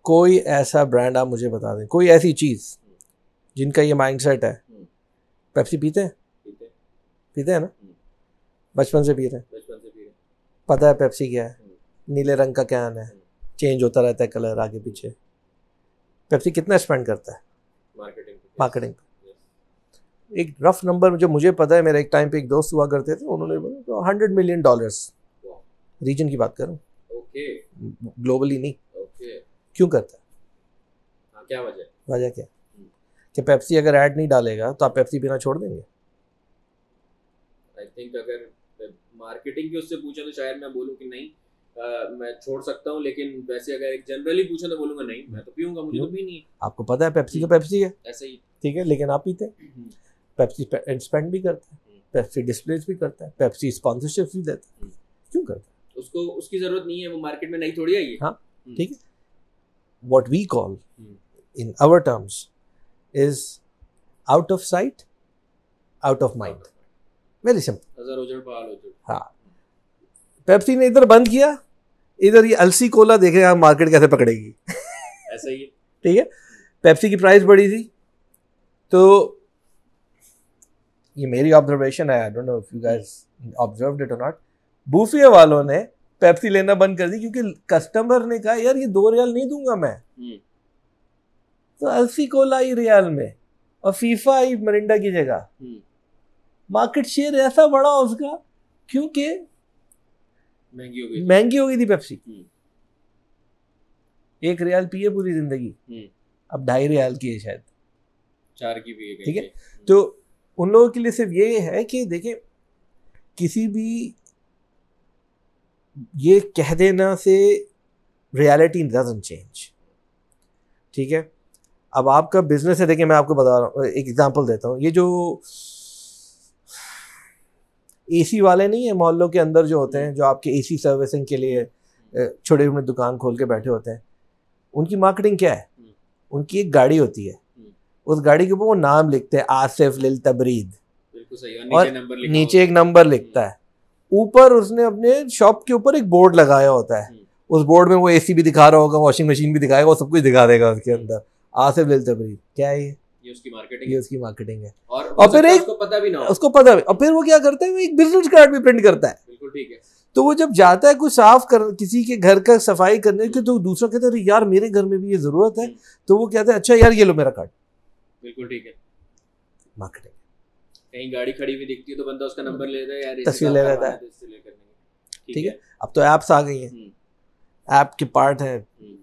کوئی ایسا برانڈ آپ مجھے بتا دیں کوئی ایسی چیز جن کا یہ مائنڈ سیٹ ہے پیپسی پیتے ہیں؟ پیتے۔ ہیں نا؟ بچپن سے ہیں پی رہے پتہ ہے پیپسی کیا ہے۔ نیلے رنگ کا کین ہے۔ چینج ہوتا رہتا ہے کلر آگے پیچھے۔ پیپسی کتنا اسپینڈ کرتا ہے؟ مارکیٹنگ ایک رف نمبر جو مجھے پتا ہے میرے ایک ٹائم پہ ایک دوست ہوا کرتے تھے انہوں نے بولا ہنڈریڈ ملین ڈالرس ریجن کی بات کروں۔ گلوبلی نہیں۔ کیوں کرتا ہے؟ ہاں کیا وجہ وجہ کیا؟ کہ پیپسی اگر ایڈ نہیں ڈالے گا تو آپ پیپسی پینا چھوڑ دیں گے۔ آئی تھنک اگر مارکیٹنگ کی اس سے پوچھیں تو شاید میں بولوں کہ نہیں میں چھوڑ سکتا ہوں لیکن ویسے اگر ایک جنرلی پوچھیں تو بولوں گا نہیں میں تو پیوں گا مجھے تو بھی نہیں آپ کو پتا ہے پیپسی تو پیپسی ہے؟ ایسے ہی۔ ٹھیک ہے لیکن آپ پیتے ہیں۔ پیپسی اسپینڈ بھی کرتا ہے۔ پیپسی ڈسپلیز بھی کرتا ہے۔ پیپسی اسپانسرشپ بھی دیتا ہے۔ کیوں کرتا ہے؟ اس کو اس کی ضرورت نہیں ہے وہ مارکیٹ میں نہیں تھوڑی آئی ہے۔ ہاں ٹھیک ہے۔ What we call in our terms is out of sight out of mind ہو جڑ ہاں۔ پیپسی نے ادھر بند کیا ادھر یہ السی کولا دیکھیں آپ مارکیٹ کیسے پکڑے گی۔ ایسا ہی ٹھیک ہے؟ پیپسی کی پرائز بڑی تھی۔ تو یہ میری آبزرویشن ہے آبزروڈ اٹ ناٹ بوفے والوں نے پیپسی لینا بند کر دی کیونکہ کسٹمر نے کہا یار یہ دو ریال نہیں دوں گا میں۔ تو السی کولا آئی ریال میں اور فیفا آئی مرنڈا کی جگہ۔ مارکیٹ شیئر ایسا بڑا اس کا کیونکہ مہنگی ہو گئی مہنگی ہو گئی تھی پیپسی۔ ایک ریال پیے پوری زندگی۔ اب ڈھائی ریال کی ہے شاید۔ چار کی بھی ٹھیک ہے؟ تو ان لوگوں کے لیے صرف یہ ہے کہ دیکھیں کسی بھی یہ کہہ دینا سے ریالٹی ڈزن چینج ٹھیک ہے؟ اب آپ کا بزنس ہے دیکھیں میں آپ کو بتا رہا ہوں ایک ایگزامپل دیتا ہوں۔ یہ جو اے سی والے نہیں ہیں محلوں کے اندر جو ہوتے ہیں جو آپ کے اے سی سروسنگ کے لیے چھوٹے چھوٹے دکان کھول کے بیٹھے ہوتے ہیں۔ ان کی مارکیٹنگ کیا ہے؟ ان کی ایک گاڑی ہوتی ہے۔ اس گاڑی کے اوپر وہ نام لکھتے ہیں آصف لل تبرید۔ اور نیچے ایک نمبر لکھتا ہے۔ اوپر اس نے اپنے شاپ کے اوپر ایک بورڈ لگایا ہوتا ہے۔ اس بورڈ میں وہ اے سی بھی دکھا رہا ہوگا واشنگ مشین بھی دکھائے گا وہ سب کچھ دکھا دے گا اس کے اندر۔ آصف لل تبرید۔ کیا ہے یہ؟ یہ اس کی مارکیٹنگ یہ اس کی مارکیٹنگ ہے. اور اور پھر ایک- اس کو پتہ بھی نہ ہو. اس کو پتا اور پھر وہ کیا کرتا ہے؟ وہ ایک بزنس کارڈ بھی پرنٹ کرتا ہے. بالکل ٹھیک ہے. تو وہ جب جاتا ہے کوئی صاف کر کسی کے گھر کا صفائی کرنے کی تو دوسرا کہتا ہے "ارے یار میرے گھر میں بھی یہ ضرورت ہے. تو وہ کہتا ہے اچھا یار یہ لو میرا کارڈ بالکل ٹھیک ہے. مارکیٹنگ کہیں گاڑی کھڑی ہوئی دکھتی ہے تو بندہ اس کا نمبر ہے تصویر لے لیتا ہے۔ سے لے گے۔ ٹھیک ہے؟ اب تو ایپس آ گئی ہیں. ایپ کے پارٹ ہیں. ہوں۔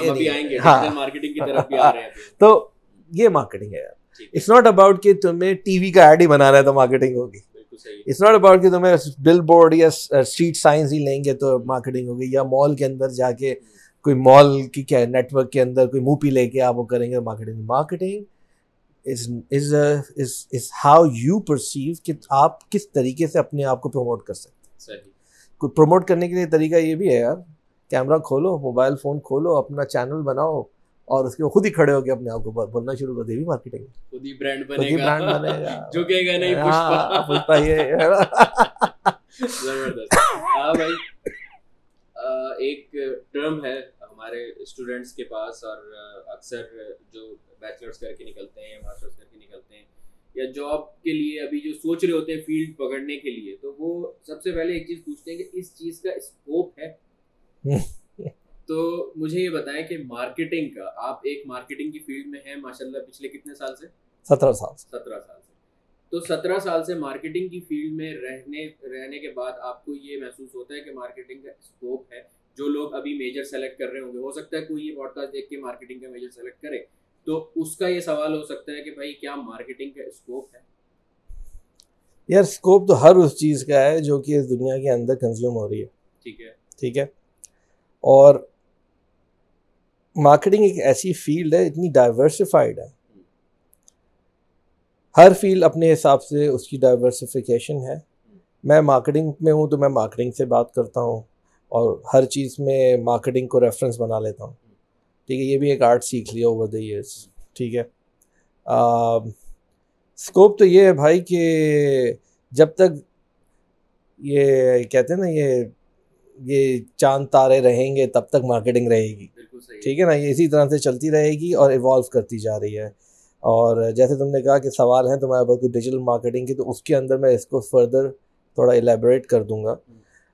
ہم ابھی آئیں گے ہاں. ڈیجیٹل مارکیٹنگ کی طرف بھی آ رہے ہیں. ابھی۔ تو یہ مارکیٹنگ ہے ہے، اٹس ناٹ اباؤٹ کہ تمہیں ٹی وی کا ایڈ ہی بنانا ہے تو مارکیٹنگ ہوگی۔ اٹس ناٹ اباؤٹ کہ تمہیں بل بورڈ یا اسٹریٹ سائنس ہی لیں گے تو مارکیٹنگ ہوگی یا مال کے اندر جا کے کوئی مال کی کیا نیٹ ورک کے اندر کوئی موپی لے کے آپ وہ کریں گے marketing marketing is how you perceive کہ آپ کس طریقے سے اپنے آپ کو پروموٹ کر سکتے ہیں۔ پروموٹ کرنے کے لیے طریقہ یہ بھی ہے یار کیمرہ کھولو موبائل فون کھولو اپنا چینل بناؤ۔ اور اس کے خود ہی کھڑے ہو کے اپنے آپ کو بولنا شروع کر دے بھی مارکیٹنگ خود ہی برانڈ بنے برانڈ گا بنے گا۔ نہیں ہاں، پشپا پشپا یہ ہے۔ زبردست۔ ہاں بھائی۔ ایک ٹرم ہے ہمارے اسٹوڈنٹس کے پاس اور اکثر جو بیچلرس کر کے نکلتے ہیں ماسٹرس کر کے نکلتے ہیں یا جاب کے لیے ابھی جو سوچ رہے ہوتے ہیں فیلڈ پکڑنے کے لیے تو وہ سب سے پہلے ایک چیز پوچھتے ہیں کہ اس چیز کا اسکوپ ہے؟ تو مجھے یہ بتائیں کہ مارکیٹنگ کا آپ ایک مارکیٹنگ کی فیلڈ میں ہیں ماشاء اللہ پچھلے کتنے سال سے؟ سترہ سال سے۔ سترہ سال سے۔ تو سترہ سال سے مارکیٹنگ کی فیلڈ میں رہنے رہنے کے بعد آپ کو یہ محسوس ہوتا ہے کہ مارکیٹنگ کا اسکوپ ہے۔ جو لوگ ابھی میجر سلیکٹ کر رہے ہوں گے ہو سکتا ہے کوئی یہ پوڈ کاسٹ دیکھ کے مارکیٹنگ کا میجر سلیکٹ کرے۔ تو اس کا یہ سوال ہو سکتا ہے کہ بھائی کیا مارکیٹنگ کا اسکوپ ہے؟ یار اسکوپ تو ہر اس چیز کا ہے جو کہ اس دنیا کے اندر کنزیوم ہو رہی ہے۔ ٹھیک ہے۔ ٹھیک ہے؟ اور مارکیٹنگ ایک ایسی فیلڈ ہے، اتنی ڈائیورسفائڈ ہے۔ ہر فیلڈ اپنے حساب سے اس کی ڈائیورسفیکیشن ہے۔ میں مارکیٹنگ میں ہوں تو میں مارکیٹنگ سے بات کرتا ہوں اور ہر چیز میں مارکیٹنگ کو ریفرنس بنا لیتا ہوں۔ ٹھیک ہے، یہ بھی ایک آرٹ سیکھ لیا اوور دا ایئرس ٹھیک ہے۔ اسکوپ تو یہ ہے بھائی کہ جب تک یہ کہتے ہیں نا یہ یہ چاند تارے رہیں گے تب تک مارکیٹنگ رہے گی۔ ٹھیک ہے۔ نا یہ اسی طرح سے چلتی رہے گی اور ایوالو کرتی جا رہی ہے۔ اور جیسے تم نے کہا کہ سوال ہیں تمہارے پاس کوئی ڈیجیٹل مارکیٹنگ کی تو اس کے اندر میں اس کو فردر تھوڑا الیبوریٹ کر دوں گا۔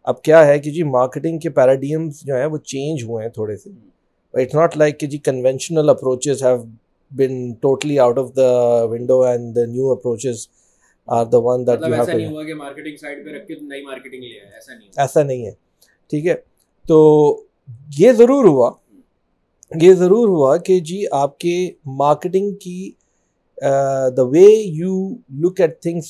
اب کیا ہے کہ جی مارکیٹنگ کے پیراڈیمس جو ہیں وہ چینج ہوئے ہیں تھوڑے سے۔ اٹس ناٹ لائک کہ جی conventional approaches have been totally out of the window and the new approaches are the one that you ایسا نہیں ہیو ہوا کہ مارکیٹنگ سائڈ پہ رکھ کے نئی مارکیٹنگ لے آئے ایسا نہیں ایسا نہیں ہے۔ ٹھیک ہے؟ تو یہ ضرور ہوا۔ یہ ضرور ہوا کہ جی آپ کے مارکیٹنگ کی the way you look at things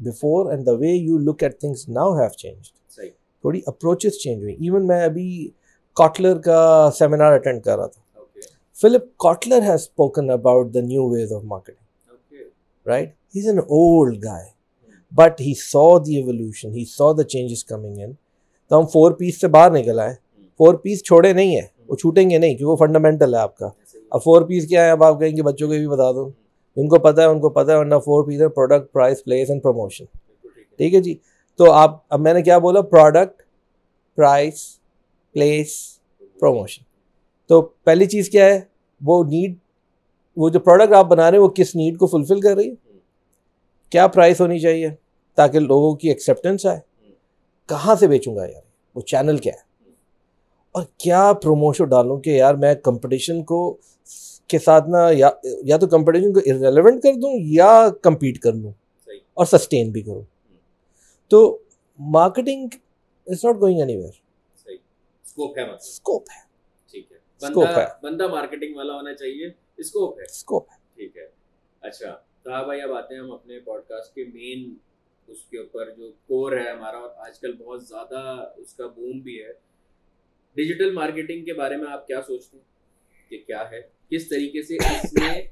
before and the way you look at things now have change تھوڑی اپروچز چینج ہوئی. ایون میں ابھی کاٹلر کا سیمینار اٹینڈ کر رہا تھا. Philip Kotler has spoken about the new ways of marketing okay right? He's an old guy, but he saw the evolution. He saw the changes coming in. تو ہم فور پیس سے باہر نکل آئے. فور پیس چھوڑے نہیں ہیں. وہ چھوٹیں گے نہیں، کیونکہ وہ فنڈامنٹل ہے آپ کا۔ اب فور پیس کیا ہے؟ اب آپ کہیں گے بچوں کو بھی بتا دو۔ ان کو پتہ ہے، ان کو پتہ ہے، ورنہ فور پیس ہے product price place and promotion ٹھیک ہے جی؟ تو آپ، اب میں نے کیا بولا؟ پروڈکٹ پرائز پلیس پروموشن تو پہلی چیز کیا ہے؟ وہ نیڈ وہ جو پروڈکٹ آپ بنا رہے ہیں، وہ کس نیڈ کو فلفل کر رہی ہے؟ کیا پرائس ہونی چاہیے تاکہ لوگوں کی ایکسیپٹنس آئے؟ کہاں سے بیچوں گا یار؟ وہ چینل کیا ہے؟ اور کیا پروموشن ڈالوں کہ یار میں کمپٹیشن کو کے ساتھ نا یا یا تو کمپٹیشن کو ریلیونٹ کر دوں یا کمپیٹ کر لوں اور سسٹین بھی کروں۔ تو marketing is not going anywhere scope ہے مطلب۔ اسکوپ ہے۔ ٹھیک ہے۔ بندہ ہے۔ بندہ مارکیٹنگ والا ہونا چاہیے۔ اسکوپ ہے۔ اسکوپ ہے۔ ٹھیک ہے۔ اچھا۔ تو بھائی اب آتے ہیں ہم اپنے پوڈ کاسٹ کے مین اس کے اوپر جو کور ہے ہمارا اور آج کل بہت زیادہ اس کا بوم بھی ہے۔ ڈیجیٹل مارکیٹنگ کے بارے میں آپ کیا سوچتے ہیں؟ کہ کیا ہے؟ کس طریقے سے اس نے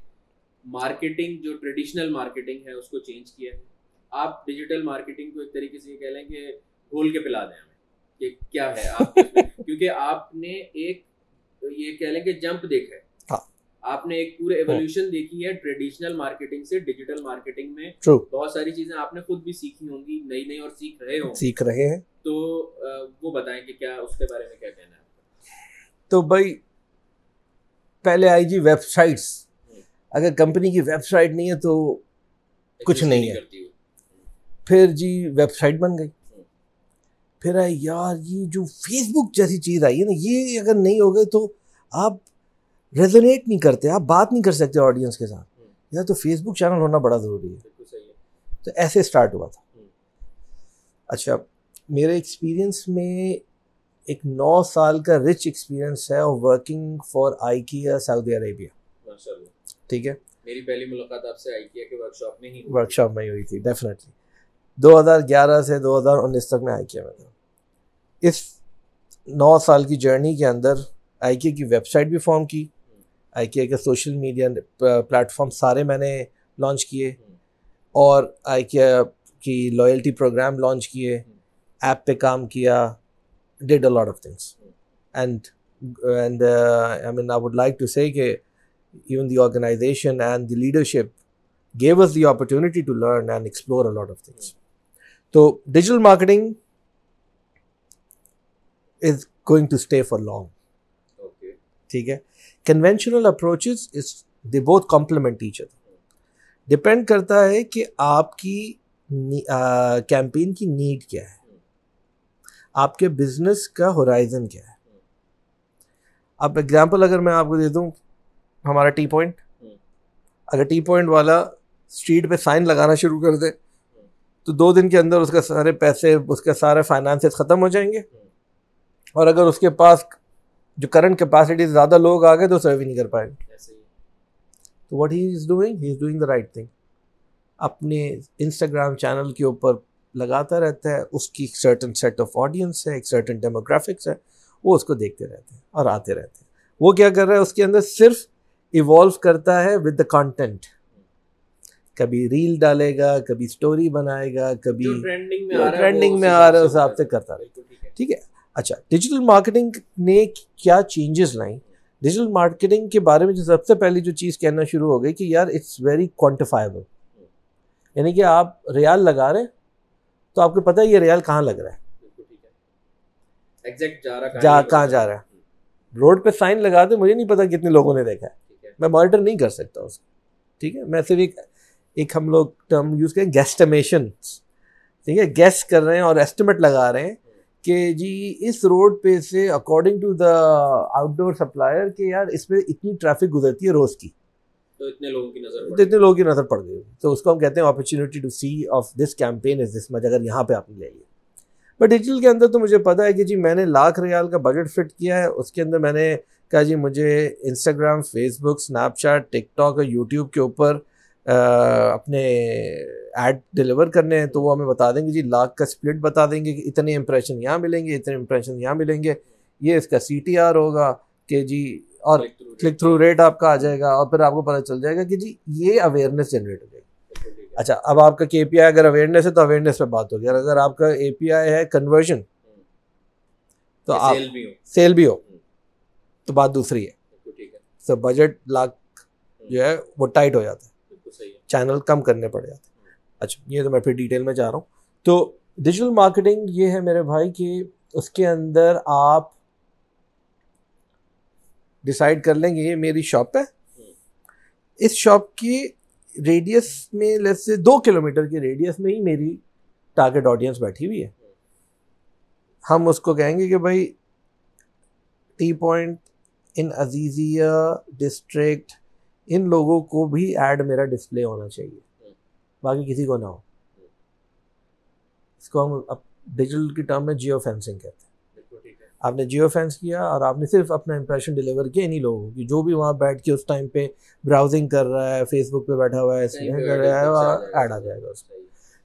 مارکیٹنگ جو ٹریڈیشنل مارکیٹنگ ہے، اس کو چینج کیا ہے؟ آپ ڈیجیٹل مارکیٹنگ کو ایک طریقے سے یہ کہہ لیں کہ گھول کے پلا دیں ہمیں کہ کیا ہے آپ کیونکہ آپ نے ایک یہ کہہ لیں کہ جمپ دیکھا ہے۔ آپ نے ایک پورے ایولیوشن دیکھی ہے ٹریڈیشنل مارکیٹنگ سے ڈیجیٹل مارکیٹنگ میں۔ بہت ساری چیزیں آپ نے خود بھی سیکھی ہوں گی نئی نئی اور سیکھ رہے ہوں سیکھ رہے ہیں۔ تو وہ بتائیں کہ کیا اس کے بارے میں کیا کہنا ہے؟ تو بھائی پہلے آئی جی ویب سائٹس اگر کمپنی کی ویب سائٹ نہیں ہے تو کچھ نہیں ہے۔ پھر جی ویب سائٹ بن گئی۔ پھر آئی یار یہ جو فیس بک جیسی چیز آئی ہے نا یہ اگر نہیں ہوگے تو آپ ریزونیٹ نہیں کرتے آپ بات نہیں کر سکتے آڈینس کے ساتھ۔ یا تو فیس بک چینل ہونا بڑا ضروری ہے۔ تو ایسے اسٹارٹ ہوا تھا۔ اچھا میرے ایکسپیرینس میں ایک نو سال کا رچ ایکسپیرینس ہے working for IKEA Saudi Arabia ٹھیک ہے؟ میری پہلی ملاقات آپ سے آئی کیا کہ ورک شاپ میں ہی ہوئی۔ ورک شاپ میں ہی ہوئی تھی ڈیفینیٹلی دو ہزار گیارہ سے دو ہزار انیس تک میں آئی کیا میں تھا۔ اس نو سال کی جرنی کے اندر آئی کے کی ویب سائٹ بھی فارم کی۔ آئی کے کے سوشل میڈیا پلیٹ فارم سارے میں نے لانچ کیے اور آئی کے کی لائلٹی پروگرام لانچ کیے ایپ پہ کام کیا did a lot of things and and I mean I would like to say کہ even the organization and the leadership gave us the opportunity to learn and explore a lot of things. So digital marketing is going to stay for long. Okay ٹھیک ہے کنوینشنل اپروچز از دے بہت کمپلیمنٹ ایچ ادر ڈپینڈ کرتا ہے کہ آپ کی کیمپین کی نیڈ کیا ہے. آپ کے بزنس کا ہورائزن کیا ہے. اب اگزامپل اگر میں آپ کو دے دوں، ہمارا ٹی پوائنٹ اگر ٹی پوائنٹ والا اسٹریٹ پہ سائن لگانا شروع کر دے، تو دو دن کے اندر اس کے سارے پیسے، اس کے سارے فائنانسز ختم ہو جائیں گے۔ اور اگر اس کے پاس جو کرنٹ کیپیسٹی زیادہ لوگ آ گئے تو سرو ہی نہیں کر ایسے ہی۔ تو what he is doing he is doing the right thing اپنے انسٹاگرام چینل کے اوپر لگاتا رہتا ہے اس کی ایک سرٹن سیٹ آف آڈینس ہے ایک سرٹن ڈیموگرافکس ہے وہ اس کو دیکھتے رہتے ہیں اور آتے رہتے ہیں۔ وہ کیا کر رہا ہے؟ اس کے اندر صرف ایوالو کرتا ہے ود دا کانٹینٹ کبھی ریل ڈالے گا کبھی اسٹوری بنائے گا کبھی ٹرینڈنگ میں آ رہا ہے اس حساب سے کرتا رہے۔ ٹھیک ہے؟ اچھا ڈیجیٹل مارکیٹنگ نے کیا چینجز لائیں؟ ڈیجیٹل مارکیٹنگ کے بارے میں جو سب سے پہلی جو چیز کہنا شروع ہو گئی کہ یار اٹس ویری کوانٹیفائبل یعنی کہ آپ ریال لگا رہے ہیں تو آپ کو پتہ ہے یہ ریال کہاں لگ رہا ہے؟ جا کہاں جا رہا۔ ہے۔ روڈ پہ سائن لگا دے مجھے نہیں پتا کتنے لوگوں نے دیکھا ہے۔ میں مانیٹر نہیں کر سکتا اس کو۔ ٹھیک ہے میں صرف ایک ایک ہم لوگ ٹرم یوز کریں گیسٹمیشن ٹھیک ہے گیس کر رہے ہیں اور ایسٹیمیٹ لگا رہے ہیں۔ کہ جی اس روڈ پہ سے according to the outdoor supplier کہ یار اس پہ اتنی ٹریفک گزرتی ہے روز کی۔ تو اتنے لوگوں کی نظر تو اتنے لوگوں کی نظر پڑ گئی۔ تو اس کو ہم کہتے ہیں opportunity to see of this campaign is this much اگر یہاں پہ آپ نے لے لیا۔ بٹ ڈیجیٹل کے اندر تو مجھے پتا ہے کہ جی میں نے لاکھ ریال کا بجٹ فٹ کیا ہے۔ اس کے اندر میں نے کہا جی مجھے Instagram Facebook Snapchat TikTok اور یوٹیوب کے اوپر اپنے ایڈ ڈلیور کرنے ہیں تو وہ ہمیں بتا دیں گے۔ جی لاکھ کا اسپلٹ بتا دیں گے کہ اتنے امپریشن یہاں ملیں گے اتنے امپریشن یہاں ملیں گے۔ یہ اس کا سی ٹی آر ہوگا کہ جی اور کلک تھرو ریٹ آپ کا آ جائے گا اور پھر آپ کو پتہ چل جائے گا کہ جی یہ اویئرنیس جنریٹ ہو جائے گی اچھا اب آپ کا کے پی آئی اگر اویئرنیس ہے تو اویئرنیس پہ بات ہوگی۔ اور اگر آپ کا اے پی آئی ہے کنورژن تو آپ سیل بھی ہو۔ تو بات دوسری ہے۔ تو بجٹ لاکھ جو ہے وہ ٹائٹ ہو جاتا ہے۔ چینل کم کرنے پڑ جاتے ہیں۔ اچھا یہ تو میں پھر ڈیٹیل میں جا رہا ہوں۔ تو ڈیجیٹل مارکیٹنگ یہ ہے میرے بھائی کہ اس کے اندر آپ ڈسائڈ کر لیں گے، یہ میری شاپ ہے۔ اس شاپ کی ریڈیس میں لیس سے دو کلو میٹر کی ریڈیس میں ہی میری ٹارگیٹ آڈینس بیٹھی ہوئی ہے۔ ہم اس کو کہیں گے کہ بھائی T point in Aziziyah district ان لوگوں کو بھی ایڈ میرا ڈسپلے ہونا چاہیے۔ باقی کسی کو نہ ہو۔ اس کو ہم اب ڈیجیٹل کی ٹرم میں جیو فینسنگ کہتے ہیں۔ آپ نے جیو فینس کیا اور آپ نے صرف اپنا امپریشن ڈلیور کیا انہیں لوگوں کی۔ جو بھی وہاں بیٹھ کے اس ٹائم پہ براؤزنگ کر رہا ہے فیس بک پہ بیٹھا ہوا ہے کر رہا ہے ایڈ آ جائے گا اس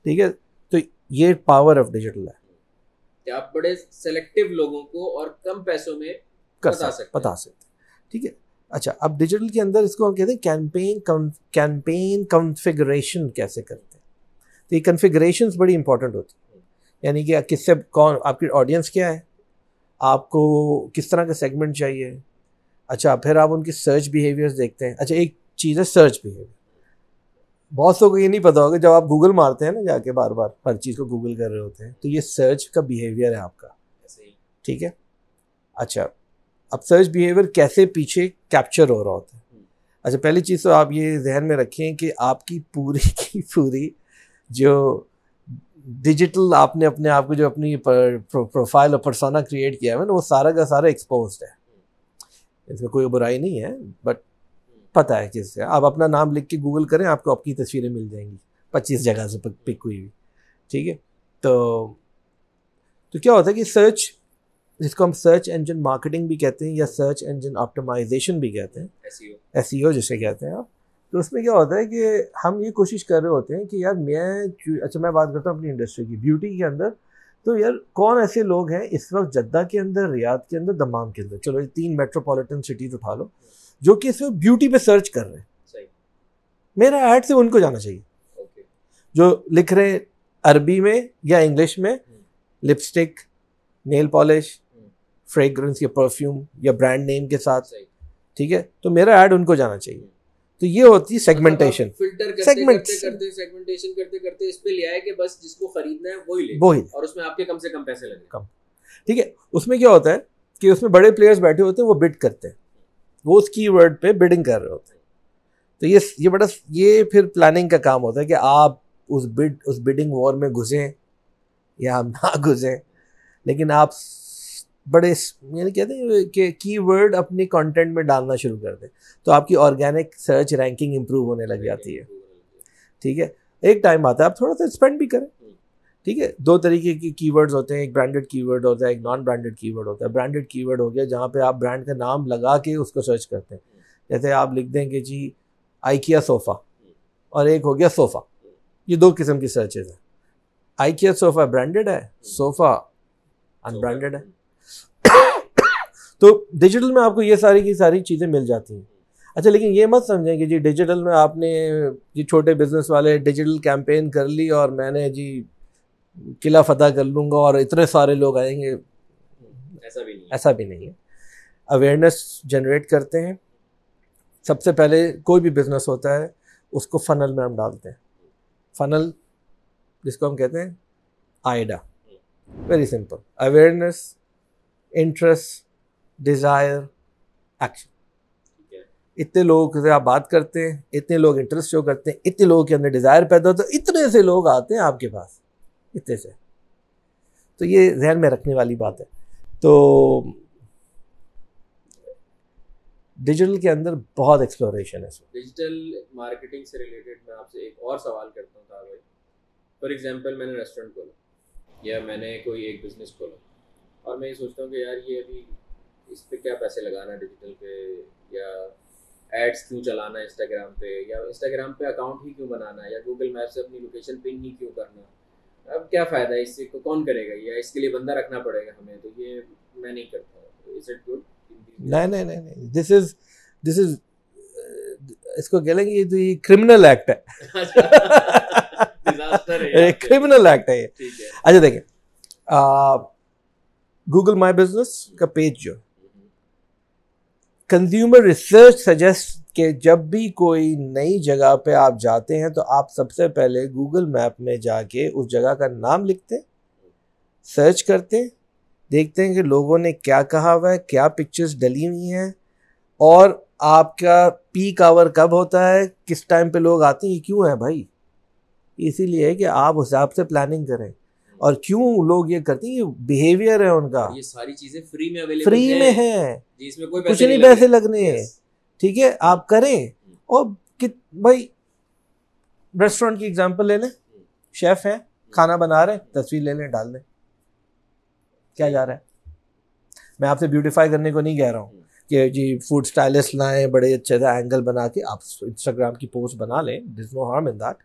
ٹھیک ہے؟ تو یہ پاور آف ڈیجیٹل ہے۔ کہ آپ بڑے سلیکٹو لوگوں کو اور کم پیسوں میں سکتے بتا سکتے ٹھیک ہے؟ اچھا اب ڈیجیٹل کے اندر اس کو ہم کہتے ہیں کیمپین کیمپین کنفیگریشن کیسے کرتے ہیں؟ تو یہ کنفیگریشنس بڑی امپورٹنٹ ہوتی ہیں۔ یعنی کہ کس سے کون آپ کی آڈینس کیا ہے؟ آپ کو کس طرح کا سیگمنٹ چاہیے؟ اچھا پھر آپ ان کی سرچ بیہیویئرس دیکھتے ہیں۔ اچھا ایک چیز ہے سرچ بیہیویئر بہت سو کو یہ نہیں پتا ہوگا جب آپ گوگل مارتے ہیں نا جا کے بار بار ہر چیز کو گوگل کر رہے ہوتے ہیں تو یہ سرچ کا بیہیویئر ہے آپ کا۔ ٹھیک ہے؟ اچھا اب سرچ بیہیویئر کیسے پیچھے کیپچر ہو رہا ہوتا ہے؟ اچھا پہلی چیز تو آپ یہ ذہن میں رکھیں کہ آپ کی پوری کی پوری جو ڈیجیٹل آپ نے اپنے آپ کو جو اپنی پروفائل اور پرسونا کریٹ کیا ہے نا، وہ سارا کا سارا ایکسپوزڈ ہے۔ اس میں کوئی برائی نہیں ہے بٹ پتہ ہے کس سے۔ آپ اپنا نام لکھ کے گوگل کریں، آپ کو آپ کی تصویریں مل جائیں گی۔ پچیس جگہ سے پک ہوئی ہوئی، ٹھیک ہے؟ تو تو کیا ہوتا ہے کہ سرچ جس کو ہم سرچ انجن مارکیٹنگ بھی کہتے ہیں یا سرچ انجن آپٹمائزیشن بھی کہتے ہیں ایس ای او جسے کہتے ہیں آپ۔ تو اس میں کیا ہوتا ہے کہ ہم یہ کوشش کر رہے ہوتے ہیں کہ یار میں اچھا میں بات کرتا ہوں اپنی انڈسٹری کی بیوٹی کے اندر۔ تو یار کون ایسے لوگ ہیں اس وقت جدہ کے اندر ریاض کے اندر دمام کے اندر؟ چلو یہ تین میٹروپولیٹن سٹیز اٹھا لو جو کہ اس وقت بیوٹی پہ سرچ کر رہے ہیں۔ میرا ایڈ سے ان کو جانا چاہیے۔ جو لکھ رہے ہیں عربی میں یا انگلش میں لپسٹک نیل پالش فریگرنس یا پرفیوم یا برانڈ نیم کے ساتھ ٹھیک ہے؟ تو میرا ایڈ ان کو جانا چاہیے۔ تو یہ ہوتی ہے سیگمنٹیشن سیگمنٹیشن کرتے کرتے اس پہ لے آئے کہ بس جس کو خریدنا ہے وہی لے۔ وہی اور اس میں آپ کے کم سے کم پیسے لگے۔ کم۔ ٹھیک ہے؟ اس میں کیا ہوتا ہے کہ اس میں بڑے پلیئرس بیٹھے ہوتے ہیں وہ بڈ کرتے ہیں۔ وہ اس کی ورڈ پہ بڈنگ کر رہے ہوتے ہیں۔ تو یہ یہ بڑا یہ پھر پلاننگ کا کام ہوتا ہے کہ آپ اس بڈ اس بڈنگ وار میں گھسیں یا آپ نہ گھسیں لیکن آپ بڑے یعنی کہتے ہیں کہ کی ورڈ اپنی کانٹینٹ میں ڈالنا شروع کر دیں تو آپ کی آرگینک سرچ رینکنگ امپروو ہونے لگ جاتی ہے۔ ٹھیک ہے؟ ایک ٹائم آتا ہے، آپ تھوڑا سا اسپینڈ بھی کریں۔ ٹھیک ہے؟ دو طریقے کی کی ورڈز ہوتے ہیں، ایک برانڈیڈ کی ورڈ ہوتا ہے، ایک نان برانڈیڈ کی ورڈ ہوتا ہے۔ برانڈیڈ کی ورڈ ہو گیا جہاں پہ آپ برانڈ کا نام لگا کے اس کو سرچ کرتے ہیں۔ جیسے آپ لکھ دیں کہ جی آئی کیا صوفہ اور ایک ہو گیا صوفہ یہ دو قسم کی سرچز ہیں۔ آئی کیا صوفہ برانڈیڈ ہے صوفہ ان برانڈیڈ ہے۔ تو ڈیجیٹل میں آپ کو یہ ساری کی ساری چیزیں مل جاتی ہیں۔ اچھا لیکن یہ مت سمجھیں کہ جی ڈیجیٹل میں آپ نے جی چھوٹے بزنس والے ڈیجیٹل کیمپین کر لی اور میں نے جی قلعہ فتح کر لوں گا اور اتنے سارے لوگ آئیں گے۔ ایسا بھی نہیں ہے۔ اویئرنیس جنریٹ کرتے ہیں۔ سب سے پہلے کوئی بھی بزنس ہوتا ہے اس کو فنل میں ہم ڈالتے ہیں۔ فنل جس کو ہم کہتے ہیں AIDA. Very simple awareness interest desire action اتنے لوگوں سے آپ بات کرتے ہیں، اتنے لوگ انٹرسٹ شو کرتے ہیں، اتنے لوگوں کے اندر ڈیزائر پیدا ہوتا ہے، اتنے سے لوگ آتے ہیں آپ کے پاس، اتنے سے۔ تو یہ ذہن میں رکھنے والی بات ہے۔ تو ڈیجیٹل کے اندر بہت ایکسپلوریشن ہے ڈیجیٹل مارکیٹنگ سے ریلیٹڈ میں آپ سے ایک اور سوال کرتا ہوں بھائی فار ایگزامپل میں نے ریسٹورینٹ کھولا یا میں نے کوئی ایک بزنس کھولا اور میں یہ سوچتا ہوں کہ یار یہ ابھی اس پہ کیا پیسے لگانا ہے ڈیجیٹل پہ یا ایڈس کیوں چلانا ہے انسٹاگرام پہ یا انسٹاگرام پہ اکاؤنٹ ہی کیوں بنانا ہے یا گوگل میپ سے اپنی لوکیشن پن ہی کیوں کرنا اب کیا فائدہ ہے اس سے؟ کون کرے گا یا اس کے لیے بندہ رکھنا پڑے گا ہمیں تو یہ میں نہیں کرتا از اٹ گڈ نہیں نہیں نہیں دس از دس از اس کو کہہ لیں گے یہ تو یہ کرمنل ایکٹ ہے۔ کرمنل ایکٹ ہے یہ۔ اچھا دیکھیں۔ گوگل مائی بزنس کا پیج جو کنزیومر ریسرچ سجیسٹ کہ جب بھی کوئی نئی جگہ پہ آپ جاتے ہیں تو آپ سب سے پہلے گوگل میپ میں جا کے اس جگہ کا نام لکھتے سرچ کرتے دیکھتے ہیں کہ لوگوں نے کیا کہا ہوا ہے، کیا پکچرز ڈلی ہوئی ہیں، اور آپ کا پیک آور کب ہوتا ہے، کس ٹائم پہ لوگ آتے ہیں، یہ کیوں ہے بھائی؟ اسی لیے کہ آپ حساب سے پلاننگ کریں۔ اور کیوں لوگ یہ کرتے ہیں؟ بیہیویئر ہے ان کا۔ یہ ساری چیزیں فری میں فری میں ہے جی، اس میں کوئی کچھ نہیں پیسے لگنے ٹھیک ہے آپ کریں۔ اور بھائی ریسٹورینٹ کی اگزامپل لے لیں۔ شیف ہیں کھانا بنا رہے ہیں۔ تصویر لے لیں ڈال دیں۔ کیا جا رہا ہے؟ میں آپ سے بیوٹیفائی کرنے کو نہیں کہہ رہا ہوں کہ جی فوڈ اسٹائلسٹ لائیں بڑے اچھے سے اینگل بنا کے آپ انسٹاگرام کی پوسٹ بنا لیں۔ Does no harm in that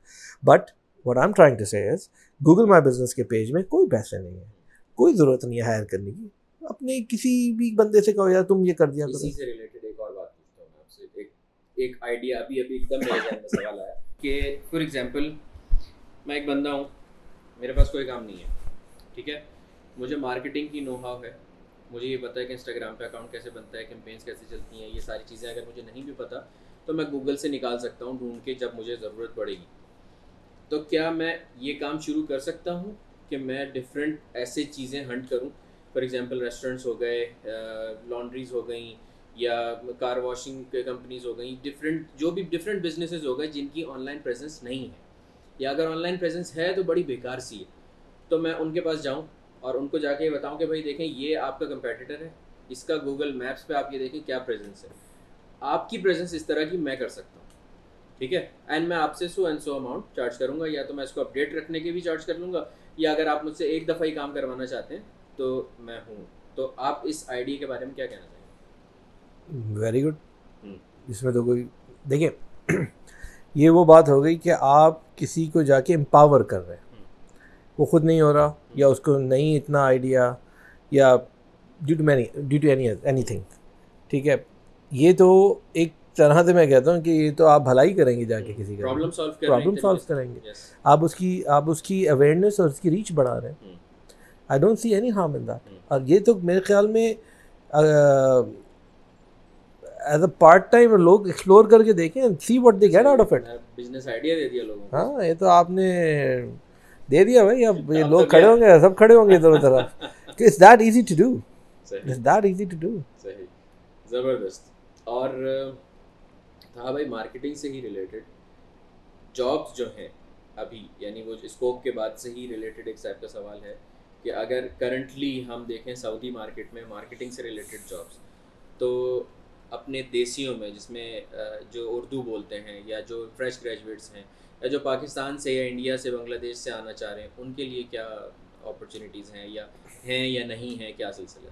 but what I'm trying to say is Google My Business کے پیج میں کوئی پیسے نہیں ہے۔ کوئی ضرورت نہیں ہے ہائر کرنے کی۔ اپنے کسی بھی بندے سے کہو یار تم یہ کر دیا اسی سے ریلیٹڈ ایک اور بات پوچھتا ہوں میں آپ سے۔ ایک ایک آئیڈیا ابھی ابھی ایک دم میرے ذہن میں سوال آیا کہ فار ایگزامپل میں ایک بندہ ہوں، میرے پاس کوئی کام نہیں ہے، ٹھیک ہے؟ مجھے مارکیٹنگ کی نو ہاؤ ہے۔ مجھے یہ پتہ ہے کہ انسٹاگرام پہ اکاؤنٹ کیسے بنتا ہے کیمپینس کیسے چلتی ہیں، یہ ساری چیزیں اگر مجھے نہیں بھی پتہ تو میں گوگل سے نکال سکتا ہوں ڈھونڈ کے جب مجھے ضرورت پڑے گی۔ تو کیا میں یہ کام شروع کر سکتا ہوں کہ میں ڈفرینٹ ایسے چیزیں ہنٹ کروں؟ فار ایگزامپل ریسٹورینٹس ہو گئے لانڈریز ہو گئیں، یا کار واشنگ کے کمپنیز ہو گئیں ڈفرینٹ جو بھی ڈفرینٹ بزنسز ہو گئے جن کی آن لائن پریزنس نہیں ہے۔ یا اگر آن لائن پریزنس ہے تو بڑی بیکار سی ہے۔ تو میں ان کے پاس جاؤں اور ان کو جا کے یہ بتاؤں کہ بھائی دیکھیں، یہ آپ کا کمپیٹیٹر ہے۔ اس کا گوگل میپس پہ آپ یہ دیکھیں کیا پریزنس ہے۔ آپ کی پریزنس اس طرح کی میں کر سکتا ہوں۔ ٹھیک ہے؟ اینڈ میں آپ سے so and so amount charge کروں گا یا تو میں اس کو اپڈیٹ رکھنے کے بھی چارج کر لوں گا یا اگر آپ مجھ سے ایک دفعہ ہی کام کروانا چاہتے ہیں تو میں ہوں۔ تو آپ اس آئیڈیا کے بارے میں کیا کہنا چاہیں گے؟ ویری گڈ اس میں تو کوئی دیکھیں یہ وہ بات ہو گئی کہ آپ کسی کو جا کے امپاور کر رہے ہیں۔ وہ خود نہیں ہو رہا یا اس کو نہیں اتنا آئیڈیا یا due to many due to any anything ٹھیک ہے؟ یہ تو ایک طرح سے میں کہتا ہوں کہ یہ تو آپ بھلائی کریں گے جا کے کسی کا پرابلم سالو کریں گے آپ اس کی آپ اس کی اویئرنیس اور اس کی ریچ بڑھا رہے ہیں۔ I don't see any harm in that اور یہ تو میرے خیال میں ایز اے پارٹ ٹائم لوگ ایکسپلور کر کے دیکھیں see what they get out of it business idea دے دیا لوگوں ہاں یہ تو آپ نے دے دیا بھائی اب یہ لوگ کھڑے ہوں گے سب کھڑے ہوں گے ادھر ادھر۔ کہ it's that easy to do it's that easy to do زبردست۔ اور تھا بھائی مارکیٹنگ سے ہی ریلیٹڈ جابس جو ہیں ابھی یعنی وہ اسکوپ کے بعد سے ہی ریلیٹڈ ایک سائب کا سوال ہے کہ اگر کرنٹلی ہم دیکھیں سعودی مارکیٹ میں مارکیٹنگ سے ریلیٹڈ جابس تو اپنے دیسیوں میں جس میں جو اردو بولتے ہیں یا جو فریش گریجویٹس ہیں یا جو پاکستان سے یا انڈیا سے بنگلہ دیش سے آنا چاہ رہے ہیں، ان کے لیے کیا اپرچونیٹیز ہیں یا ہیں یا نہیں ہیں؟ کیا سلسلہ؟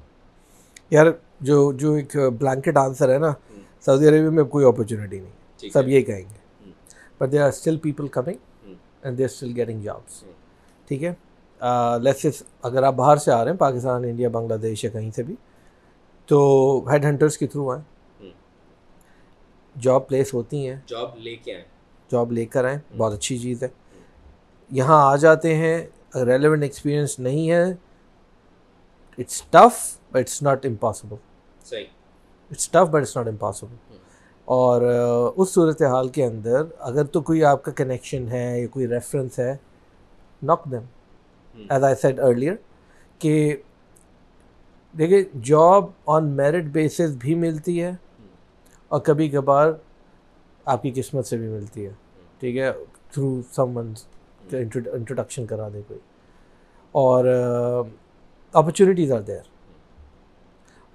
یار جو جو ایک بلینکٹ آنسر ہے نا سعودی عربیہ میں کوئی اپرچونیٹی نہیں سب یہ کہیں گے۔ But they are still people coming and they are still getting jobs ٹھیک ہے؟ لیسز اگر آپ باہر سے آ رہے ہیں پاکستان انڈیا بنگلہ دیش یا کہیں سے بھی تو ہیڈ ہنٹرس کے تھرو آئیں۔ جاب پلیس ہوتی ہیں۔ جاب لے کے آئیں۔ جاب لے کر آئیں۔ بہت اچھی چیز ہے۔ یہاں آ جاتے ہیں ریلیونٹ ایکسپیرئنس نہیں ہے۔ It's tough but it's not impossible صحیح۔ It's tough but it's not impossible اور اس صورت حال کے اندر اگر تو کوئی آپ کا کنیکشن ہے یا کوئی ریفرنس ہے knock them as I said earlier کہ دیکھیے جاب آن میرٹ بیسس بھی ملتی ہے اور کبھی کبھار آپ کی قسمت سے بھی ملتی ہے۔ ٹھیک ہے؟ تھرو سم ونس انٹروڈکشن کرا دے کوئی۔ اور اپرچونیٹیز آر دیر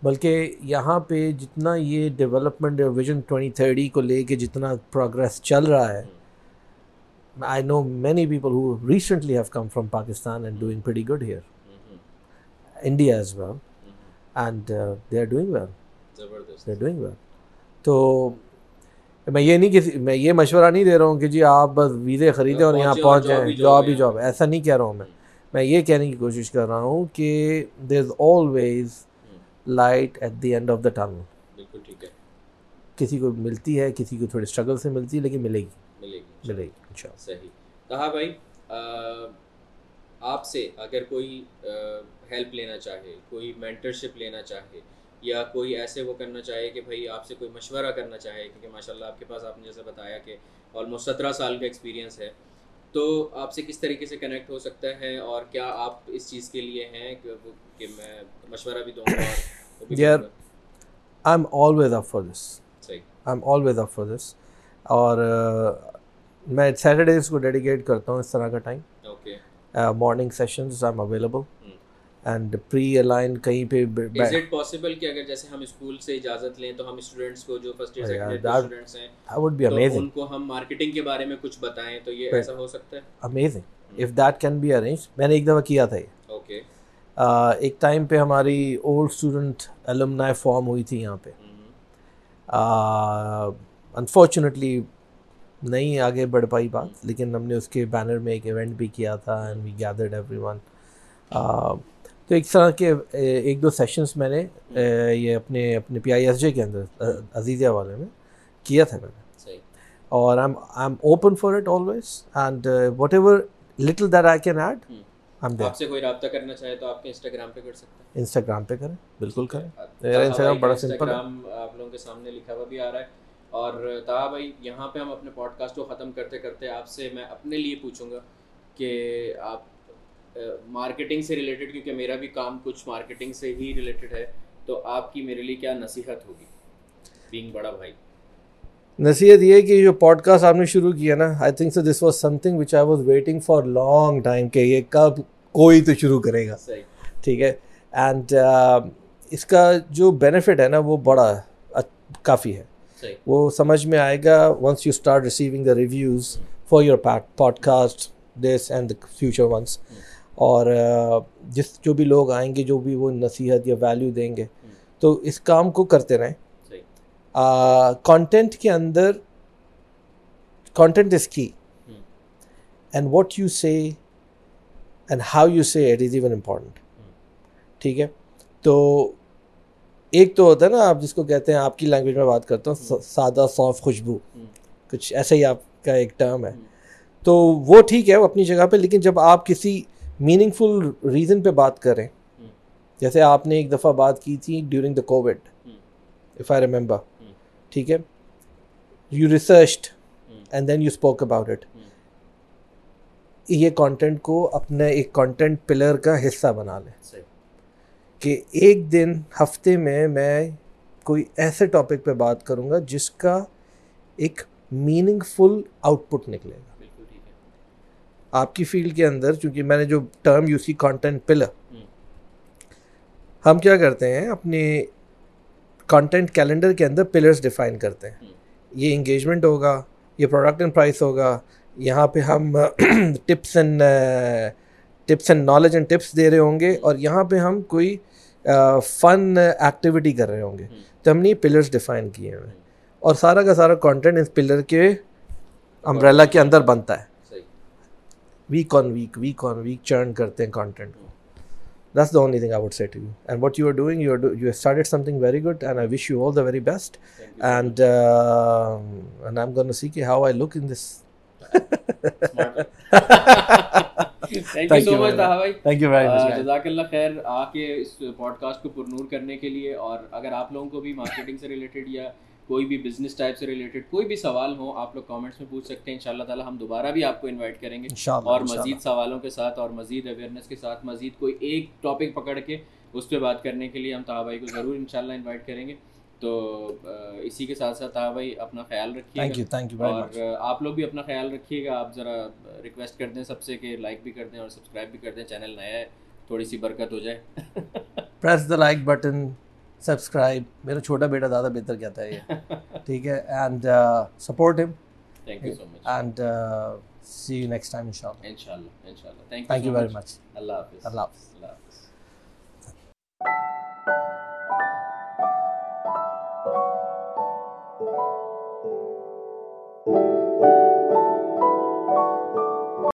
بلکہ یہاں پہ جتنا یہ ڈیولپمنٹ ویژن ٹوئنٹی تھرٹی کو لے کے جتنا پروگریس چل رہا ہے I know many people who recently have come from Pakistan and doing very good here India as well and they are doing well they are doing well تو میں یہ نہیں کہ میں یہ مشورہ نہیں دے رہا ہوں کہ جی آپ بس ویزے خریدیں اور یہاں پہنچ جائیں جاب ہی جاب ایسا نہیں کہہ رہا ہوں میں۔ میں یہ کہنے کی کوشش کر رہا ہوں کہ there is always light at the end of the tunnel بالکل ٹھیک ہے۔ کسی کو ملتی ہے کسی کو تھوڑی اسٹرگل سے ملتی ہے لیکن ملے گی۔ ملے گی۔ ملے گی ان صحیح۔ کہا بھائی آپ سے اگر کوئی ہیلپ لینا چاہے کوئی مینٹرشپ لینا چاہے یا کوئی ایسے وہ کرنا چاہے کہ بھائی آپ سے کوئی مشورہ کرنا چاہے کیونکہ ماشاء اللہ آپ کے پاس آپ نے جیسے بتایا کہ آلموسٹ سترہ سال کا ایکسپیرینس ہے۔ تو آپ سے کس طریقے سے کنیکٹ ہو سکتا ہے اور کیا آپ اس چیز کے لیے ہیں کہ میں مشورہ بھی دوں گا یار I'm always up for this صحیح۔ I'm always up for this اور میں سیٹرڈیز کو ڈیڈیکیٹ کرتا ہوں اس طرح کا time okay morning sessions I'm available and pre align کہیں پہ از اٹ پاسبل کہ اگر جیسے ہم اسکول سے اجازت لیں تو ہم اسٹوڈنٹس کو جو first year second year students ہیں وڈ بی امیزنگ ان کو ہم مارکیٹنگ کے بارے میں کچھ بتائیں تو یہ ایسا ہو سکتا ہے amazing if that can be arrange میں نے ایک دفعہ کیا تھا یہ اوکے ایک ٹائم پہ ہماری اولڈ اسٹوڈنٹ الومنائے فارم ہوئی تھی یہاں پہ انفارچونیٹلی نہیں آگے بڑھ پائی بات لیکن ہم نے اس کے بینر میں ایک ایونٹ بھی کیا تھا and we gathered everyone تو ایک طرح کے ایک دو سیشنس میں نے یہ اپنے اپنے پی آئی ایس جے کے اندر عزیزیہ والے میں کیا تھا میں نے۔ اور I'm open for it always and whatever little that I can add آپ سے کوئی رابطہ کرنا چاہے تو آپ کے انسٹاگرام پہ کر سکتے ہیں۔ انسٹاگرام پہ کریں بالکل کریں۔ میرا انسٹاگرام بڑا سمپل ہے۔ آپ لوگوں کے سامنے لکھا ہوا بھی آ رہا ہے۔ اور تاہا بھائی یہاں پہ ہم اپنے پوڈ کاسٹ کو ختم کرتے کرتے آپ سے میں اپنے لیے پوچھوں گا کہ آپ مارکیٹنگ سے ریلیٹڈ کیونکہ میرا بھی کام کچھ مارکیٹنگ سے ہی ریلیٹڈ ہے تو آپ کی میرے لیے کیا نصیحت ہوگی؟ بینگ بڑا بھائی۔ نصیحت یہ کہ جو پوڈ کاسٹ آپ نے شروع کیا نا I think so this was something which I was waiting for long time کہ یہ کب کوئی تو شروع کرے گا۔ ٹھیک ہے؟ اینڈ اس کا جو بینیفٹ ہے نا وہ بڑا کافی ہے۔ وہ سمجھ میں آئے گا once you start receiving the reviews for your podcast this and the future once اور جس جو بھی لوگ آئیں گے جو بھی وہ نصیحت یا ویلیو دیں گے تو اس کام کو کرتے رہیں۔ کانٹینٹ کے اندر content is key and what you say and how you say it is even important ٹھیک ہے؟ تو ایک تو ہوتا ہے نا آپ جس کو کہتے ہیں آپ کی لینگویج میں بات کرتا ہوں سادہ صاف خوشبو۔ کچھ ایسا ہی آپ کا ایک ٹرم ہے۔ تو وہ ٹھیک ہے وہ اپنی جگہ پہ لیکن جب آپ کسی میننگ فل ریزن پہ بات کریں جیسے آپ نے ایک دفعہ بات کی تھی during the covid if I remember ٹھیک ہے؟ You researched and then you spoke about it یہ کانٹینٹ کو اپنا ایک کانٹینٹ پلر کا حصہ بنا لیں۔ کہ ایک دن ہفتے میں میں کوئی ایسے ٹاپک پہ بات کروں گا جس کا ایک میننگ فل آؤٹ پٹ نکلے گا۔ آپ کی فیلڈ کے اندر، چونکہ میں نے جو ٹرم یوز کی کانٹینٹ پلر ہم کیا کرتے ہیں اپنے کانٹینٹ کیلنڈر کے اندر پلرس ڈیفائن کرتے ہیں۔ یہ انگیجمنٹ ہوگا، یہ پروڈکٹ اینڈ پرائس ہوگا، یہاں پہ ہم tips and tips and knowledge and tips دے رہے ہوں گے اور یہاں پہ ہم کوئی uh, فن ایکٹیویٹی کر رہے ہوں گے۔ تو ہم نے یہ پلرس ڈیفائن کیے ہیں اور سارا کا سارا کانٹینٹ اس پلر کے امبریلا کے اندر بنتا ہے۔ Week on week week on week churn کرتے ہیں کانٹینٹ کو this the only thing I would say to you and what you are doing you you started something very good and I wish you all the very best and and I am gonna see کہ ہاؤ آئی لک ان دس جزاک اللہ خیر آ کے اس پوڈ کاسٹ کو پرنور کرنے کے لیے اور اگر آپ لوگوں کو بھی مارکیٹنگ سے ریلیٹڈ یا کوئی بھی بزنس ٹائپ سے ریلیٹڈ کوئی بھی سوال ہو آپ لوگ کامنٹس میں پوچھ سکتے ہیں ان شاء اللہ تعالیٰ ہم دوبارہ بھی آپ کو انوائٹ کریں گے۔ اور مزید سوالوں کے ساتھ اور مزید اویئرنیس کے ساتھ مزید کوئی ایک ٹاپک پکڑ کے اس پہ بات کرنے کے لیے ہم طا بھائی کو ضرور ان شاء اللہ انوائٹ کریں گے۔ تو اسی کے ساتھ ساتھ آپ بھائی اپنا خیال رکھیے گا۔ اور آپ لوگ بھی اپنا خیال رکھیے گا۔ آپ ذرا ریکویسٹ کر دیں سب سے کہ لائک بھی کر دیں اور سبسکرائب بھی کر دیں۔ چینل نیا ہے تھوڑی سی برکت ہو جائے۔ Press the like button subscribe میرا چھوٹا بیٹا زیادہ بہتر کہتا ہے یہ۔ ٹھیک ہے؟ اینڈ سپورٹ ہم and see you next time ان شاء اللہ ان شاء اللہ ان شاء اللہ تھینک یو ویری مچ اللہ حافظ اللہ حافظ اللہ حافظ